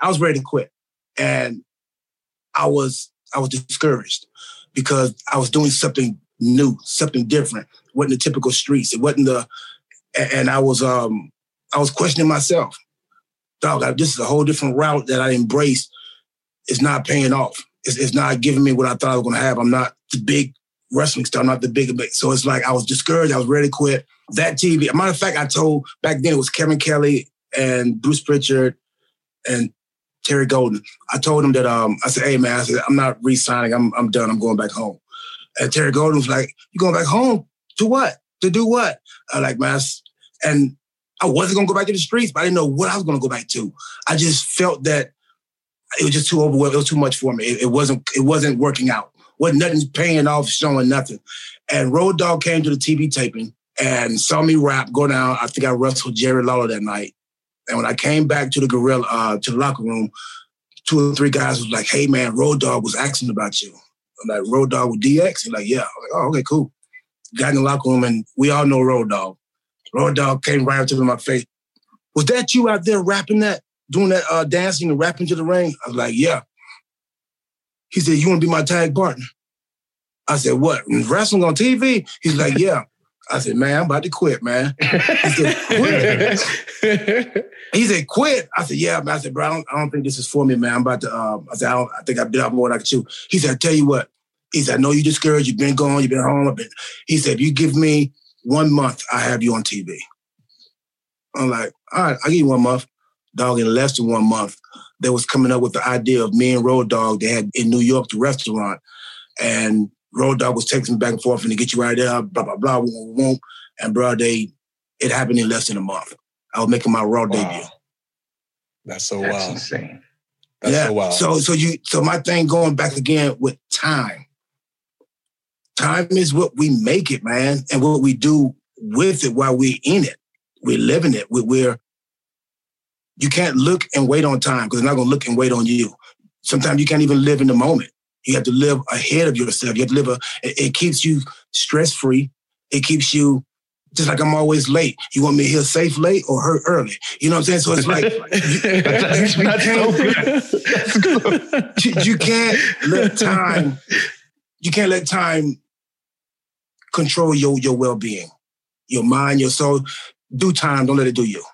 I was ready to quit, and I was I was discouraged because I was doing something new, something different. It wasn't the typical streets. It wasn't the, and I was um I was questioning myself. Dog, this is a whole different route that I embraced. It's not paying off. It's, it's not giving me what I thought I was going to have. I'm not the big wrestling star, I'm not the big. So it's like I was discouraged. I was ready to quit. That TV. matter of fact, I told back then it was Kevin Kelly and Bruce Prichard and Terry Golden. I told him that um I said, hey man, I said, I'm not re-signing. I'm I'm done. I'm going back home. And Terry Golden was like, You going back home? To what? To do what? I like, man, and I wasn't gonna go back to the streets, but I didn't know what I was gonna go back to. I just felt that it was just too overwhelming. It was too much for me. It, it wasn't. It wasn't working out. Wasn't nothing paying off, showing nothing. And Road Dogg came to the TV taping and saw me rap, go down. I think I wrestled Jerry Lawler that night. And when I came back to the gorilla, uh, to the locker room, two or three guys was like, "Hey man, Road Dogg was asking about you." I'm like, "Road Dogg with DX?" He's like, "Yeah." I'm like, "Oh, okay, cool." Got in the locker room, and we all know Road Dogg. Road Dogg came right up to me in my face. Was that you out there rapping that, doing that uh, dancing and rapping to the ring? I was like, "Yeah." He said, "You want to be my tag partner?" I said, "What? Wrestling on TV?" He's like, "Yeah." I said, man, I'm about to quit, man. He said, quit. he said, quit. I said, yeah, man. I said, bro, I don't, I don't think this is for me, man. I'm about to, um, I said, I, I think I bit off more than I can chew. He said, I tell you what. He said, I know you're discouraged. You've been gone. You've been home. Been. He said, if you give me one month, I have you on TV. I'm like, all right, I'll give you one month. Dog, in less than one month, they was coming up with the idea of me and Road Dogg They had in New York, the restaurant. And Road Dogg was texting back and forth and to get you right there, blah, blah, blah, won't, won't. And bro, they, it happened in less than a month. I was making my Raw wow. debut.
That's so That's wild.
insane.
That's yeah. so wild.
So, so you, so my thing going back again with time. Time is what we make it, man, and what we do with it while we're in it. We're living it. We're, we're you can't look and wait on time because it's not going to look and wait on you. Sometimes you can't even live in the moment. You have to live ahead of yourself. You have to live a, it, it keeps you stress free. It keeps you just like I'm always late. You want me here safe late or hurt early? You know what I'm saying? So it's like you, you, you can't let time, you can't let time control your, your well-being, your mind, your soul. Do time, don't let it do you.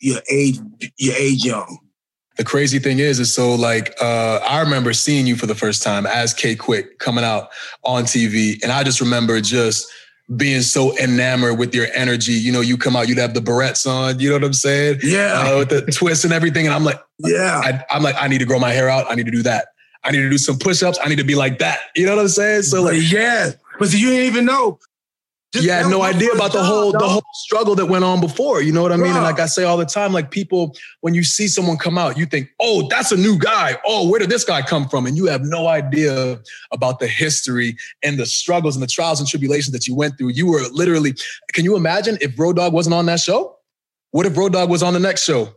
Your age, your age young
the crazy thing is, is so like uh, I remember seeing you for the first time as K-Kwik coming out on TV, and I just remember just being so enamored with your energy. You know, you come out, you'd have the barrettes on. You know what I'm saying?
Yeah,
uh, with the twists and everything, and I'm like,
yeah,
I, I'm like, I need to grow my hair out. I need to do that. I need to do some push-ups. I need to be like that. You know what I'm saying?
So like, yeah, but you didn't even know
just you had no idea about the whole the whole struggle that went on before. You know what I mean? And like I say all the time, like people, when you see someone come out, you think, oh, that's a new guy. Oh, where did this guy come from? And you have no idea about the history and the struggles and the trials and tribulations that you went through. You were literally, can you imagine if Road Dogg wasn't on that show? What if Road Dogg was on the next show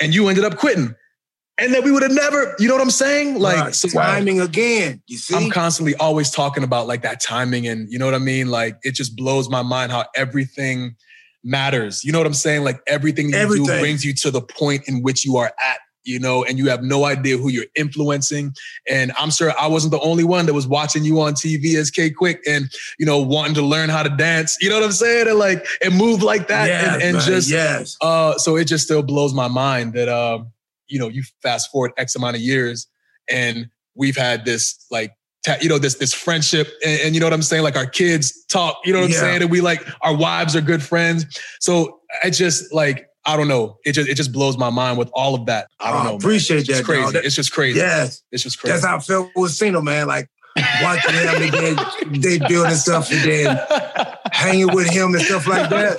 and you ended up quitting? And then we would have never, you know what I'm saying? Like
right. so timing again. You see,
I'm constantly always talking about like that timing, and you know what I mean. Like it just blows my mind how everything matters. You know what I'm saying? Like everything you everything. do brings you to the point in which you are at. You know, and you have no idea who you're influencing. And I'm sure I wasn't the only one that was watching you on TV as K-Kwik and, you know, wanting to learn how to dance. You know what I'm saying? And like, and move like that. Yes, and, and just,
yes.
Uh, so it just still blows my mind that, um, uh, you know, you fast forward X amount of years and we've had this like you know this this friendship and, and, you know what i'm saying? Like our kids talk you know what yeah. i'm saying? And we like our wives are good friends. So i just like i don't know. It just it just blows my mind with all of that. I don't oh, know
appreciate man. that
it's crazy.
That,
it's just crazy.
Yes.
It's just crazy.
That's how i felt with Cena, man. Like watching him and then they building stuff and then hanging with him and stuff like that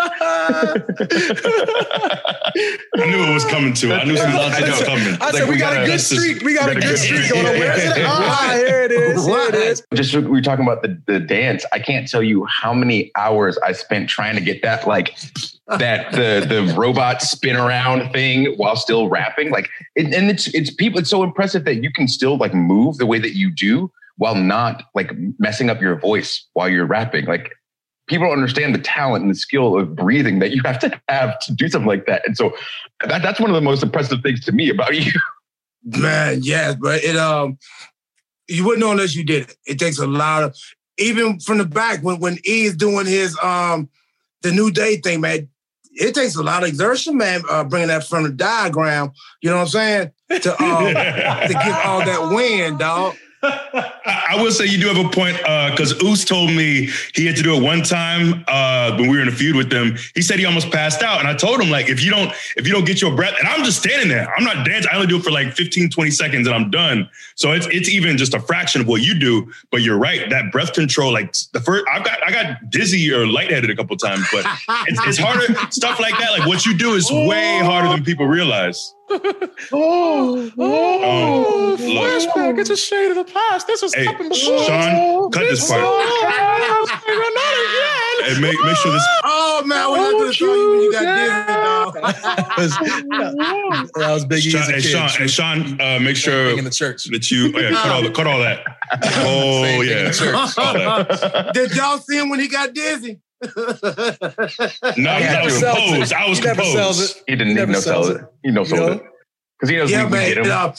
I knew it was coming too. I knew some nonsense was coming.
I said
Like,
we,
we
got
gotta-
a good
that's just-
streak. We got a
gotta
good
get
streak
streak.
going on. Where is it? Ah, here it is. Here it is.
Just we were talking about the, the dance. I can't tell you how many hours I spent trying to get that like that the the robot spin around thing while still rapping. Like it, and it's it's people. It's so impressive that you can still like move the way that you do while not like messing up your voice while you're rapping. Like people don't understand the talent and the skill of breathing that you have to have to do something like that. And so that, that's one of the most impressive things to me about you.
Man, yes, but it um you wouldn't know unless you did it. It takes a lot of even from the back when when E is doing his um the new day thing, man. It takes a lot of exertion, man, uh, bringing that from the diaphragm. You know what I'm saying? To um, to get all that wind, dog.
I will say you do have a point because Oos told me he had to do it one time uh, when we were in a feud with them. He said he almost passed out, and I told him like if you don't if you don't get your breath, and I'm just standing there, I'm not dancing. I only do it for like 15, 20 seconds, and I'm done. So it's it's even just a fraction of what you do. But you're right, that breath control, like the first, I've got I got dizzy or lightheaded a couple times, but it's, it's harder stuff like that. Like what you do is way harder than people realize.
Oh,
oh, look.
flashback. It's a shade of the past. This has
Hey,
happened before.
Sean, cut this part.
Oh,
Hey, make make sure this
Oh man, we I to show you when you got dizzy, dog.
that was Big E's
Sean,
a
hey. Sean, hey, Sean, uh, make sure
in the church.
that you oh, yeah, cut all the, cut all that. Oh
Same
yeah, all that.
Did y'all see him when he got dizzy?
No,
He
I
had
was
to.
composed. I was
He never sells
composed.
it.
He didn't
He
need
never
no
sells
sell it. He no sold
know?
it. Because he knows
yeah,
we, we
man.
get him.
It, uh,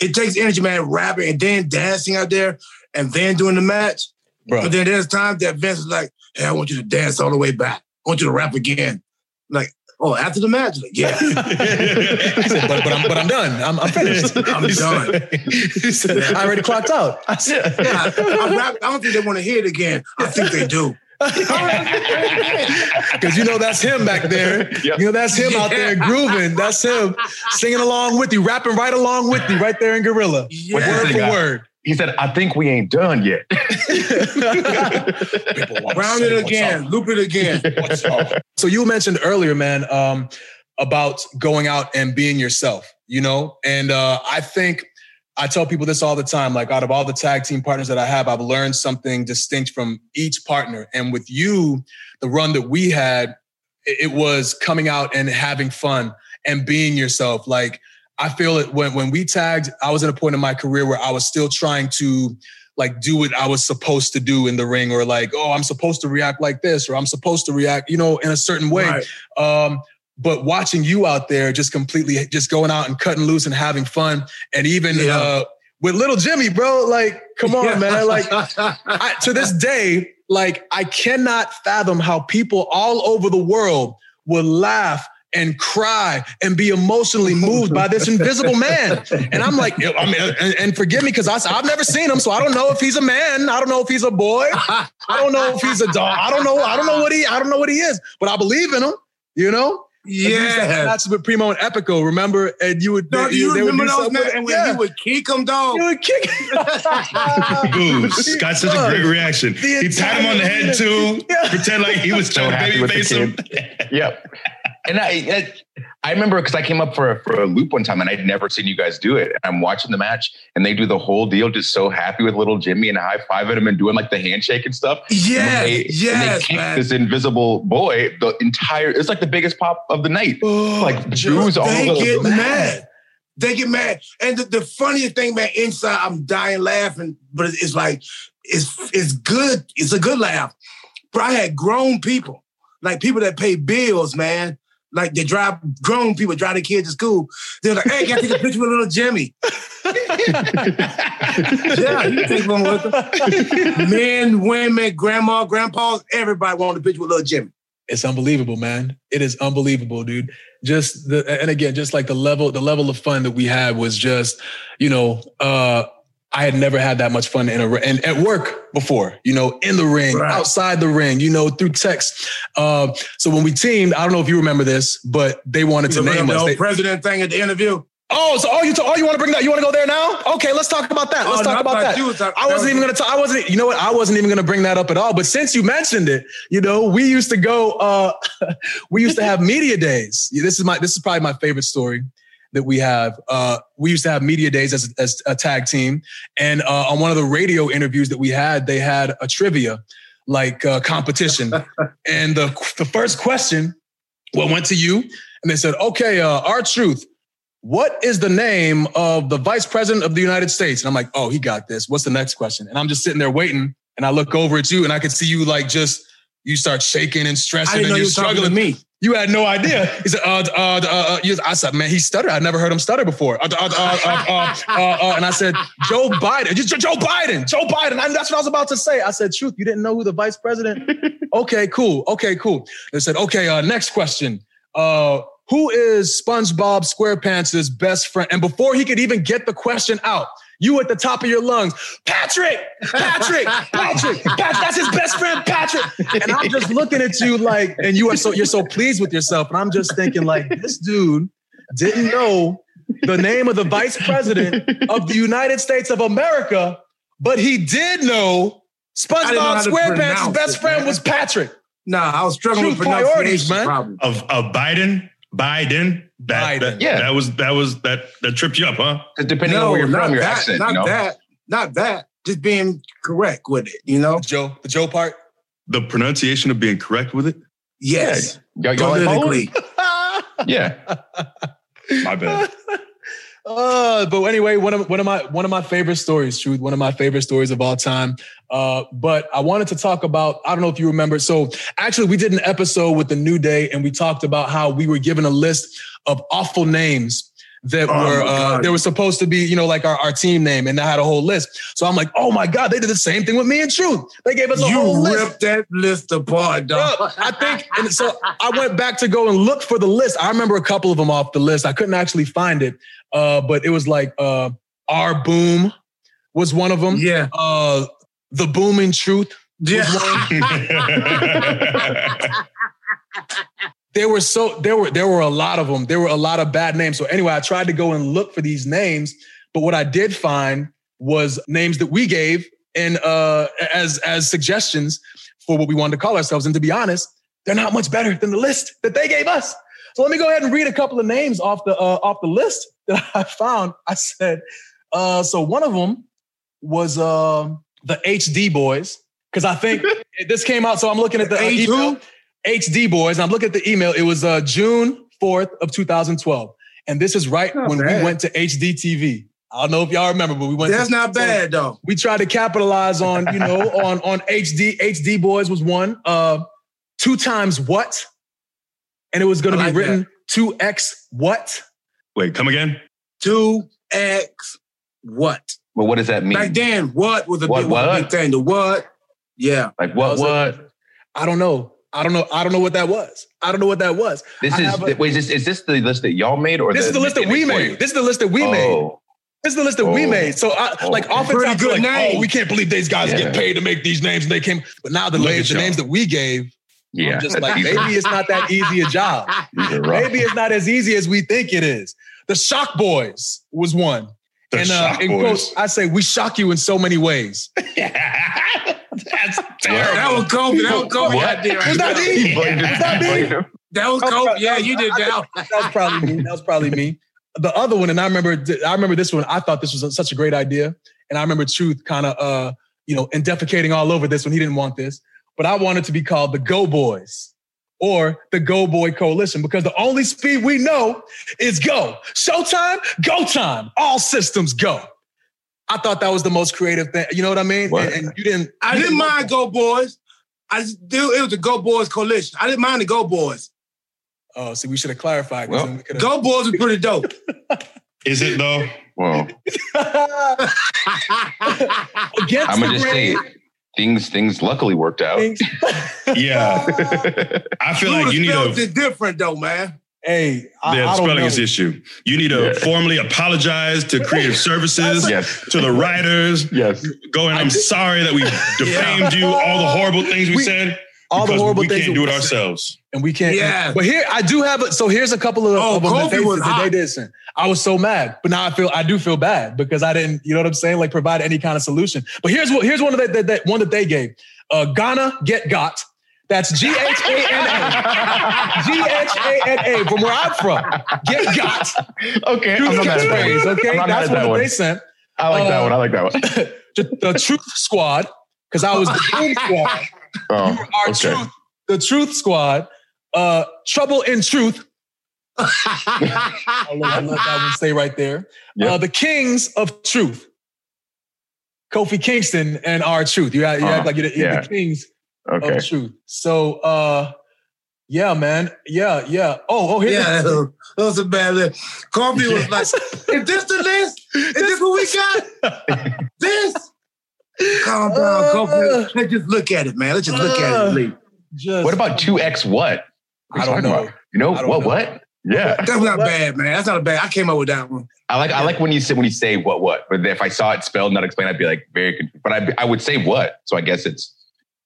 it takes energy, man, rapping and then dancing out there and then doing the match.
Bro.
But then there's times that Vince is like, hey, I want you to dance all the way back. I want you to rap again. Like, oh, after the match? Like, yeah.
He said, but, but, I'm, but I'm done. I'm, I'm finished.
I'm
He said-
done.
said, I already clocked out. I said,
Yeah, I, rap, I don't think they want to hear it again. I think they do.
Because you know that's him back there.
Yep.
You know that's him out there grooving. That's him singing along with you, rapping right along with you, right there in Gorilla.
Yeah.
Word for word.
He said, I think we ain't done yet.
Round it again, loop it again.
So you mentioned earlier, man, um, about going out and being yourself, you know? And uh, I think I tell people this all the time. Like, out of all the tag team partners that I have, I've learned something distinct from each partner. And with you, the run that we had, it was coming out and having fun and being yourself. Like, I feel it when, when we tagged, I was at a point in my career where I was still trying to like do what I was supposed to do in the ring, or like, oh, I'm supposed to react like this, or I'm supposed to react, you know, in a certain way.
Right.
Um, but watching you out there just completely just going out and cutting loose and having fun, and even
Yeah.
uh, with little Jimmy, bro, like, come on, man, like I, to this day, like I cannot fathom how people all over the world will laugh and cry and be emotionally moved by this invisible man. And I'm like, I mean, and, and forgive me because I've never seen him, so I don't know if he's a man. I don't know if he's a boy. I don't know if he's a dog. I don't know. I don't know what he. I don't know what he is. But I believe in him. You know. And we used to have
yeah.
matches with Primo and Epico. Remember? And you would.
No,
they-
you
they
remember
do
those man and when
yeah.
he would kick him, dog?
You would kick.
Goose got such a great reaction.
The
He pat him on the head too.
Yeah.
Pretend like he was
So
trying to
happy
baby
with the
face him.
yep. And I, I, I remember because I came up for a, for a loop one time and I'd never seen you guys do it. I'm watching the match and they do the whole deal, just so happy with little Jimmy and high fiving him and doing like the handshake and stuff.
Yeah,
they kick this invisible boy. The entire it's like the biggest pop of the night. Oh,
like
Jews all
they
over.
get mad. They get mad. And the, the funniest thing, man, inside I'm dying laughing, but it's, it's like it's it's good. It's a good laugh. But I had grown people, like people that pay bills, man. Like they drive grown people drive their kids to school. They're like, "Hey, I take a picture with little Jimmy?" yeah, you take one with them. Men, women, grandma, grandpas, everybody wanted a picture with little Jimmy.
it's unbelievable, man. It is unbelievable, dude. Just the and again, just like the level, the level of fun that we had was just, you know, uh, I had never had that much fun in a and at work before, you know, in the ring,
Right.
outside the ring, you know, through text. Uh, so when we teamed, I don't know if you remember this, but they wanted to
You remember
name
the
us. They-
president thing at the interview?
Oh, so all you oh, you want to bring that? You want to go there now? Okay, let's talk about that. Let's
Oh,
talk about that.
was talking-
I wasn't even gonna talk. I wasn't. You know what? I wasn't even gonna bring that up at all. But since you mentioned it, you know, we used to go. uh We used to have media days. This is my. This is probably my favorite story that we have. Uh We used to have media days as as a tag team, and uh on one of the radio interviews that we had, they had a trivia like uh, competition, and the the first question well went to you, and they said, "Okay, uh, R-Truth." what is the name of the vice president of the United States? And I'm like, oh, he got this. What's the next question? And I'm just sitting there waiting, and I look over at you, and I could see you like just you start shaking and stressing, and you're
you were talking to
struggling.
me.
You had no idea. He said, uh, uh, uh, uh, I said, man, he stuttered. I never heard him stutter before. Uh, uh, uh, uh, uh, uh, uh, and I said, Joe Biden, just Joe Biden, Joe Biden. And that's what I was about to say. I said, truth, you didn't know who the vice president? okay, cool. Okay, cool. They said, okay, uh, next question. Uh, who is SpongeBob SquarePants' best friend? And before he could even get the question out, you at the top of your lungs, Patrick, Patrick, Patrick, Patrick, that's his best friend, Patrick. And I'm just looking at you like, and you are so you're so pleased with yourself. And I'm just thinking, like, this dude didn't know the name of the vice president of the United States of America, but he did know
I know
SpongeBob SquarePants' best
it,
friend
man.
was Patrick.
Nah, I was struggling
True
with
priorities,
pronunciation
man.
problem.
Of of Biden, Biden. That,
Biden.
that-
Yeah.
that was that was that that tripped you up, huh?
'Cause depending on where you're from, your
that,
accent,
not
you know.
that, not that. Just being correct with it, you know?
Joe, the Joe part.
The pronunciation of being correct with it.
Yes,
Y'all, y'all
politically.
Yeah.
My bad.
Uh, but anyway, one of one of my one of my favorite stories, truth, one of my favorite stories of all time. Uh, but I wanted to talk about. I don't know if you remember. So actually, we did an episode with the New Day, and we talked about how we were given a list of awful names that
Oh
were uh, they were supposed to be, you know, like our, our team name, and I had a whole list. So I'm like, oh my god, they did the same thing with me and Truth. They gave us a whole
You
list.
ripped that list apart, dog.
Bro, I think, and so I went back to go and look for the list. I remember a couple of them off the list. I couldn't actually find it, uh, but it was like uh, "Our Boom" was one of them.
yeah,
Uh, "The Booming Truth."
yeah.
There were so there were there were a lot of them. There were a lot of bad names. So anyway, I tried to go and look for these names, but what I did find was names that we gave and uh, as as suggestions for what we wanted to call ourselves. And to be honest, they're not much better than the list that they gave us. So let me go ahead and read a couple of names off the uh, off the list that I found. I said, uh, so one of them was uh, the HD Boys because I think this came out. So I'm looking at the uh,
H
email.
who?
HD Boys. And I'm looking at the email. It was uh, June 4th of 2012. And this is right
Not
when
bad.
we went to HD TV. I don't know if y'all remember, but we went
That's
to,
not
so
bad, though.
we tried to capitalize on, you know, on on HD. HD Boys was one. Uh two times what? And it was gonna be
like
written 2x what?
Wait, come again.
Two X what?
But what does that mean?
Back then, what was a
What,
big, was a big thing? The what? Yeah.
Like what?
Was it-
What?
I don't know. I don't know. I don't know what that was. I don't know what that was.
This
I
is
a-
wait. Is this is this the list that y'all made or
This is the list that we made. This is the list that we made.
Oh,
This is the list that we
Oh.
made. So, I,
Oh.
like,
Pretty
oftentimes,
good
like,
name.
oh, we can't believe these guys
Yeah.
get paid to make these names, and they came. But now the, names, the names that we gave,
yeah.
I'm just like, maybe it's not that easy a job.
these are rough.
Maybe it's not as easy as we think it is. The Shock Boys was one.
The
and uh,
Shock
in
Boys.
quotes, I say we shock you in so many ways.
That's
That was Kofi. That was Kofi
What?
there.
Was that me?
He blamed him.
Was that me?
That was
Kofi.
Yeah, you did that.
That was probably me. That was probably me. The other one, and I remember, I remember this one. I thought this was such a great idea, and I remember Truth kind of, uh, you know, and defecating all over this when he didn't want this. But I wanted to be called the Go Boys or the Go Boy Coalition because the only speed we know is go. Showtime, go time. All systems go. I thought that was the most creative thing. You know what I mean?
What?
And, and you didn't.
I
you
didn't
like
mind Go Boys. I just do. It was the Go Boys coalition. I didn't mind the Go Boys.
Oh, see, we should have clarified.
Well,
we
Go Boys was pretty dope.
Is it though?
Well, I'm gonna just say it. Things things luckily worked out.
things-
Yeah. I feel like you need
spelled
to.
it different though, man.
Hey, I,
The
I don't
spelling
know.
is issue. You need to
Yeah.
formally apologize to creative services,
yes.
to the writers.
Yes.
Going, I'm sorry that we defamed you, all the horrible things we,
We-
said.
All the
Because
horrible
we
things
We
can't
do it ourselves.
and we can't.
Yeah.
But here I do have. A, so here's a couple of,
Oh,
of them that they,
was
that they did send. I was so mad, but now I feel I do feel bad because I didn't. You know what I'm saying? Like provide any kind of solution. But here's what here's one of that that, that one that they gave. Uh, Ghana get got. That's G H A N A. G H A N A from where I'm from. Get got.
Okay, I'm not mad at that
catchphrase,
one.
okay?
I'm not
That's
at
what
that one.
they sent.
I like that
Uh,
one. I like that one.
The, the Truth Squad, because I was the Doom Squad.
Oh,
Our
okay.
truth, the Truth Squad. Uh, Trouble in Truth. I'll let, I'll let that one stay right there.
Yep.
Uh, the Kings of Truth. Kofi Kingston and R-Truth. You, act- you
Uh-huh.
act like you're, the, you're
Yeah.
the Kings
Okay.
of Truth. So, uh, yeah, man. Yeah, yeah. Oh, oh, here.
yeah, that was, that was a bad list. Kofi was like, "Is this the list? Is this what we got? this? Calm down, Kofi. Uh. Let's just look at it, man. Let's just look at it. Uh. Lee.
Just,
What about two X? What? What
I
you
don't know.
about? You know what?
know.
What? Yeah,
That's not bad, man. That's not a bad. I came up with that one.
I like I like when you say when you say what what, but if I saw it spelled not explained, I'd be like very confused. But I I would say what, so I guess it's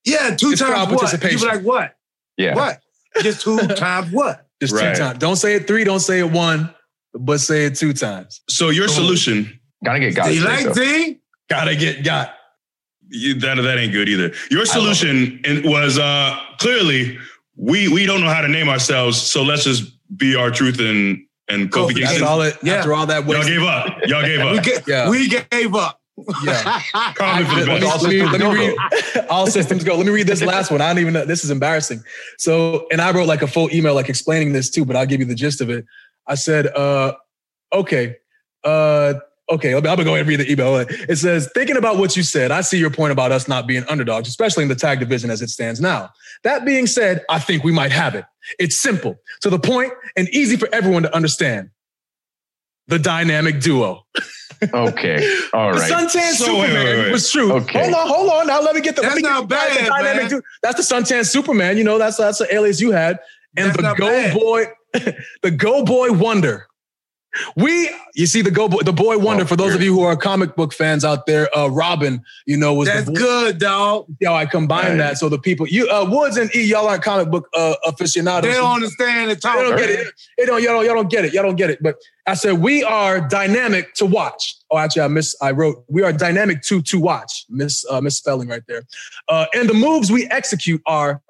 Yeah, two
It's
times what? You
participation.
be like, what?
yeah.
What? Just two times what?
Just
Right.
two times. Don't say it three. Don't say it one, but say it two times.
So your solution,
Gotta get got.
You like Z?
Gotta get got.
You, that that ain't good either. Your solution was uh, clearly we we don't know how to name ourselves, so let's just be R-Truth and and Kofi
Kofi
After
Kingston.
all it,
Yeah.
after all that,
Y'all gave up. Y'all gave
We,
up.
Yeah.
we gave up.
Yeah.
Comment for the
let me, let me- let me
All
read all systems go. Let me read this last one. I don't even know. This is embarrassing. So, and I wrote like a full email, like explaining this too, but I'll give you the gist of it. I said, uh, okay, uh, okay, I'm gonna go ahead and read the email. It says, thinking about what you said, I see your point about us not being underdogs, especially in the tag division as it stands now. That being said, I think we might have it. It's simple, to the point, and easy for everyone to understand. The dynamic duo.
Okay. All
The
right.
suntan
So,
Superman
wait, wait.
was true.
Okay.
Hold on, hold on. Now let me get the. let
That's
me
not
the- that's the
bad,
dynamic
man.
dude. That's the suntan Superman. You know, that's that's the alias you had. And
That's
the Go
bad.
Boy, the Go Boy Wonder. We, you see, the Go Boy, the Boy Wonder.
Oh,
for those
weird.
of you who are comic book fans out there, uh, Robin, you know, was
That's good, dog.
How I combine
Right.
that. So the people, you uh, Woods and E, y'all aren't comic book uh, aficionados.
They don't understand the talk.
They don't get it. They don't, y'all don't, y'all don't get it. Y'all don't get it. But I said we are dynamic to watch. Oh, actually, I miss. I wrote we are dynamic to to watch. Miss uh, misspelling right there. Uh, and the moves we execute are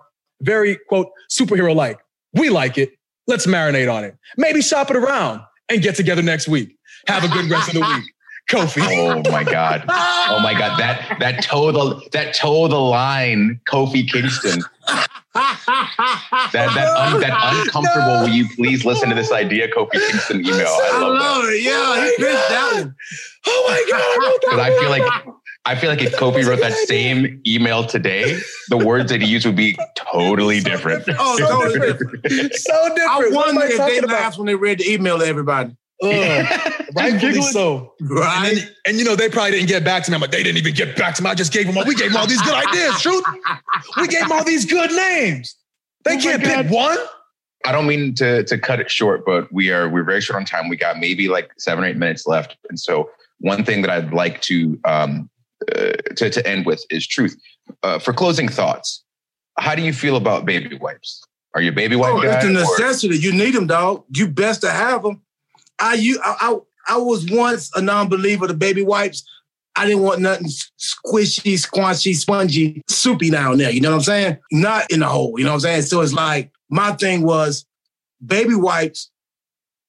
very quote superhero like. We like it. Let's marinate on it. Maybe shop it around and get together next week. Have a good rest of the week, Kofi.
Oh my god. Oh my god. That that toe the that toe the line, Kofi Kingston. That that un, that uncomfortable. Will you please listen to this idea, Kofi Kingston email? I
I
love that
love it. Yeah, he pitched that one.
Oh my god! I
because I
one
feel like I feel like if Kofi wrote that same email today, the words that he used would be totally different.
Oh,
So different.
different.
so different. What am
wonder
I
if they
about?
laughed when they read the email to everybody.
Ugh, rightfully
giggling.
so. And,
Right?
then, and you know, they probably didn't get back to me. I'm like, they didn't even get back to me. I just gave them all. We gave them all these good ideas, truth. We gave them all these good names. They
Oh
can't pick one.
I don't mean to to cut it short, but we are we're very short on time. We got maybe like seven or eight minutes left, and so one thing that I'd like to um uh, to to end with is truth. Uh, for closing thoughts, how do you feel about baby wipes? Are you a baby wipe
Oh,
guy?
it's a
or-
necessity. You need them, dog. You best to have them. I you I, I I was once a non-believer to baby wipes. I didn't want nothing squishy, squanchy, spongy, soupy down there. You know what I'm saying? Not in the hole. You know what I'm saying? So it's like my thing was baby wipes.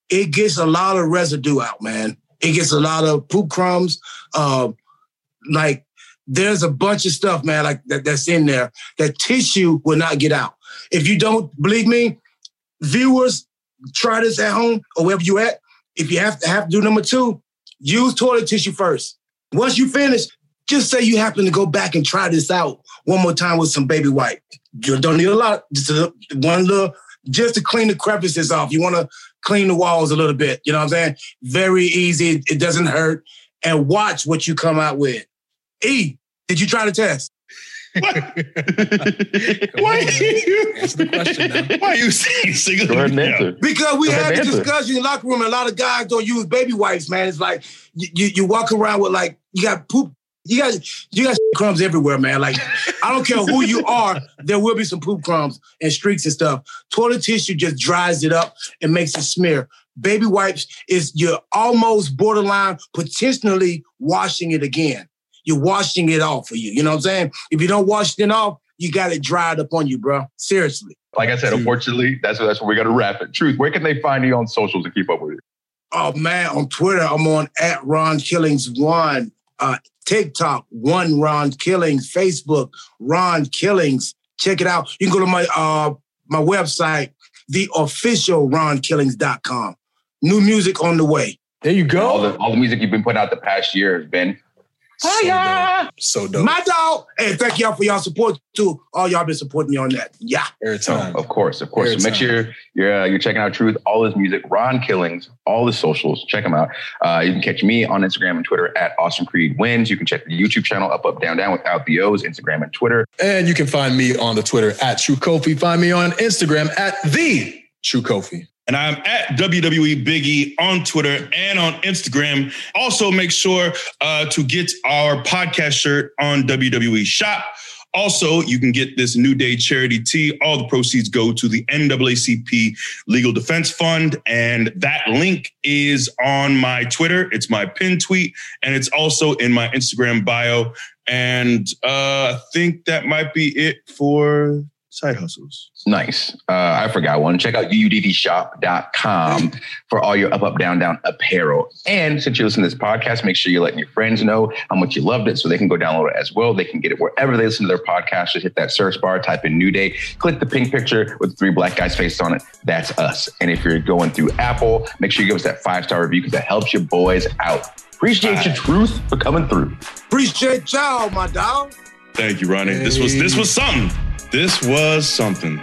It gets a lot of residue out, man. It gets a lot of poop crumbs. Um, like there's a bunch of stuff, man, like that, that's in there that tissue will not get out. If you don't believe me, viewers, try this at home or wherever you at. If you have to have to do number two, use toilet tissue first. Once you finish, just say you happen to go back and try this out one more time with some baby wipe. You don't need a lot, just a, one little, just to clean the crevices off. You want to clean the walls a little bit. You know what I'm saying? Very easy. It doesn't hurt. And watch what you come out with. E, did you try the test?
Why?
Answer the question now.
Why are you saying single?
Go ahead and answer.
Because we
Go
had
and
the discussion in the locker room, and a lot of guys don't use baby wipes, man. It's like you, you, you walk around with like you got poop You got you got crumbs everywhere, man. Like I don't care who you are, there will be some poop crumbs and streaks and stuff. Toilet tissue just dries it up and makes it smear. Baby wipes is you're almost borderline potentially washing it again. You're washing it off for you. You know what I'm saying? If you don't wash it off, you got it dried up on you, bro. Seriously.
Like I said, unfortunately, that's that's where we got to wrap it. Truth, where can they find you on socials to keep up with you?
Oh man, on Twitter, I'm on at Ron Killings One. Uh, TikTok, one Ron Killings. Facebook, Ron Killings. Check it out. You can go to my uh my website, the official ronkillings.com. New music on the way.
There you go.
All the all the music you've been putting out the past year has been
so dope. So dope.
My dog. Hey, thank y'all for y'all support too. All y'all been supporting me on that. Yeah.
Every time.
Of course, of course. So make sure you're uh, you're checking out Truth, all his music, Ron Killings, all his socials. Check him out. Uh, you can catch me on Instagram and Twitter at Austin Creed Wins. You can check the YouTube channel Up Up Down Down without the O's, Instagram and Twitter.
And you can find me on the Twitter at True Kofi. Find me on Instagram at the True Kofi.
And I'm at WWE Biggie on Twitter and on Instagram. Also, make sure uh, to get our podcast shirt on WWE Shop. Also, you can get this New Day charity tee. All the proceeds go to the NAACP Legal Defense Fund. And that link is on my Twitter. It's my pin tweet, and it's also in my Instagram bio. And uh, I think that might be it for side hustles.
Nice. Uh, I forgot one. Check out uuddshop.com for all your up, up, down, down apparel. And since you listen to this podcast, make sure you're letting your friends know how much you loved it so they can go download it as well. They can get it wherever they listen to their podcast. Just hit that search bar, type in New Day, click the pink picture with three black guys' faces on it. That's us. And if you're going through Apple, make sure you give us that five star review because that helps your boys out. Appreciate your truth for coming through.
Appreciate y'all, my dog.
Thank you, Ronnie. Hey. This was this was something. This was something.